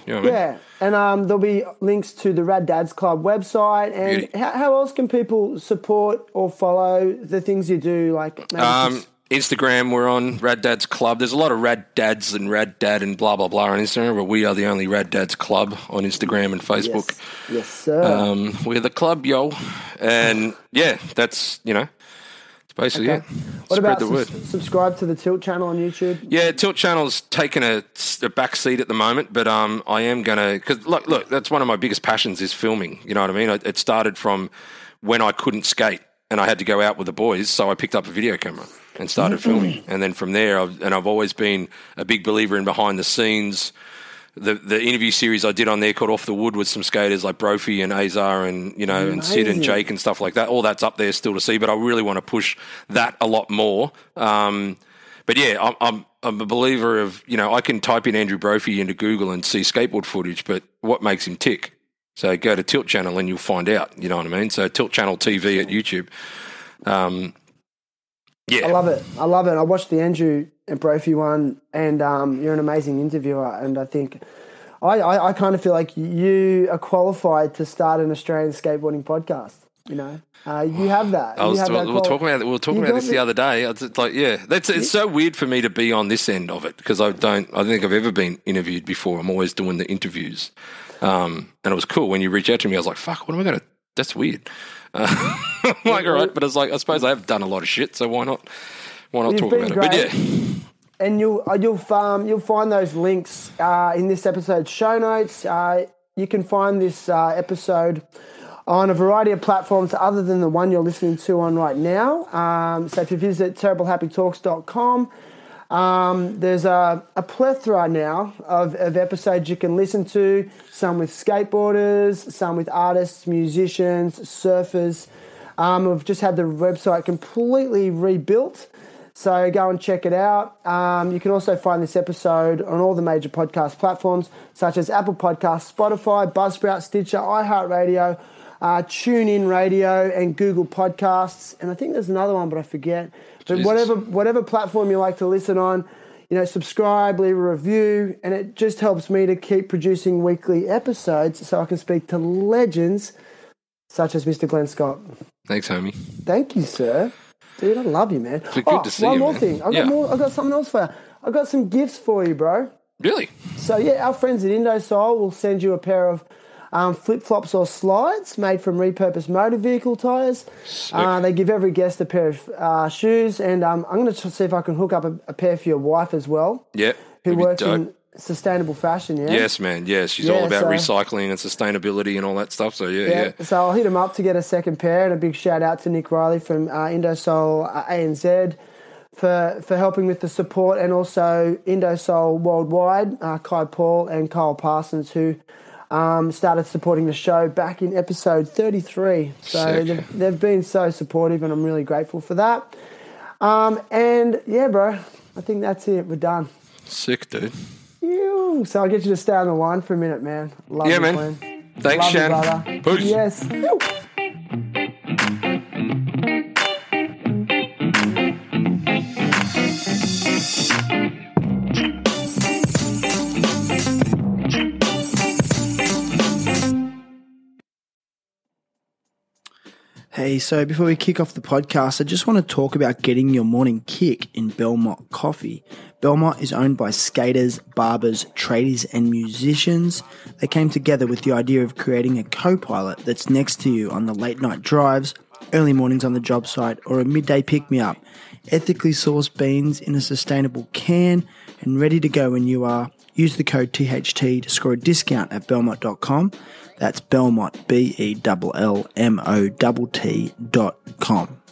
You know what I mean? Yeah, and um, there'll be links to the Rad Dads Club website. And how, how else can people support or follow the things you do? Like Um, Instagram, we're on Rad Dads Club. There's a lot of Rad Dads and Rad Dad and blah blah blah on Instagram, but we are the only Rad Dads Club on Instagram and Facebook. Yes, yes sir. Um, we're the club, yo, and yeah, that's you know, it's basically Okay. it. what Spread about the word. subs- subscribe to the Tilt channel on YouTube? Yeah, Tilt Channel's taken a, a back seat at the moment, but um, I am gonna because look, look, that's one of my biggest passions is filming. You know what I mean? It started from when I couldn't skate and I had to go out with the boys, so I picked up a video camera and started filming, and then from there, I've, and I've always been a big believer in behind the scenes. The the interview series I did on there called Off the Wood with some skaters like Brophy and Azar and you know and Sid and Jake and stuff like that. All that's up there still to see, but I really want to push that a lot more. Um, but yeah, I'm, I'm I'm a believer of you know I can type in Andrew Brophy into Google and see skateboard footage, but what makes him tick? So go to Tilt Channel and you'll find out. You know what I mean? So Tilt Channel TV at YouTube. Um, yeah, I love it. I love it. I watched the Andrew and Brophy one, and um, you're an amazing interviewer. And I think I, I, I kind of feel like you are qualified to start an Australian skateboarding podcast. You know, uh, you have that. I was you have we that were quali- talking about we were talking You about this the the- other day. It's like yeah, that's it's so weird for me to be on this end of it because I don't I don't think I've ever been interviewed before. I'm always doing the interviews, um, and it was cool when you reached out to me. I was like, fuck, what am I gonna? That's weird. Uh, like, all right, but it's like I suppose I have done a lot of shit, so why not? Why not You've talk about it? But great. yeah, and you'll uh, you'll um, you'll find those links uh, in this episode's show notes. Uh, you can find this uh, episode on a variety of platforms other than the one you're listening to on right now. Um, so if you visit terriblehappytalks.com, um, there's a, a plethora now of, of episodes you can listen to. Some with skateboarders, some with artists, musicians, surfers. Um, we've just had the website completely rebuilt. So go and check it out. Um, you can also find this episode on all the major podcast platforms such as Apple Podcasts, Spotify, Buzzsprout, Stitcher, iHeartRadio, uh, TuneIn Radio, and Google Podcasts. And I think there's another one, but I forget. But Jesus. whatever whatever platform you like to listen on, you know, subscribe, leave a review, and it just helps me to keep producing weekly episodes so I can speak to legends such as Mr. Glenn Scott. thanks, homie. Thank you, sir. Dude, I love you, man. It's good oh, to see one you, more man. thing. I got Yeah. more. I got something else for you. I got some gifts for you, bro. Really? So yeah, our friends at Indosole will send you a pair of um, flip flops or slides made from repurposed motor vehicle tires. Uh, they give every guest a pair of uh, shoes, and um, I'm going to see if I can hook up a, a pair for your wife as well, Yeah. who works dope. in sustainable fashion. Yeah. Yes, man. Yes, she's Yeah, all about so- recycling and sustainability and all that stuff. So yeah, Yeah. yeah. So I'll hit him up to get a second pair, and a big shout out to Nick Riley from uh, Indosole uh, ANZ for for helping with the support, and also Indosole Worldwide, uh, Kai Paul and Kyle Parsons, who um, started supporting the show back in episode 33. So they've, they've been so supportive, and I'm really grateful for that. Um, and yeah, bro, I think that's it. We're done. Sick, dude. Ew. So I'll get you to stay on the line for a minute, man. Love Yeah, you, man. Thanks, Love you, brother. Peace. Yes. Ew. Hey, so before we kick off the podcast, I just want to talk about getting your morning kick in Belmont Coffee. Belmont is owned by skaters, barbers, tradies, and musicians. They came together with the idea of creating a co pilot that's next to you on the late night drives, early mornings on the job site, or a midday pick me up. Ethically sourced beans in a sustainable can and ready to go when you are. Use the code THT to score a discount at belmont.com. That's Belmont, B E L L M O T T dot com.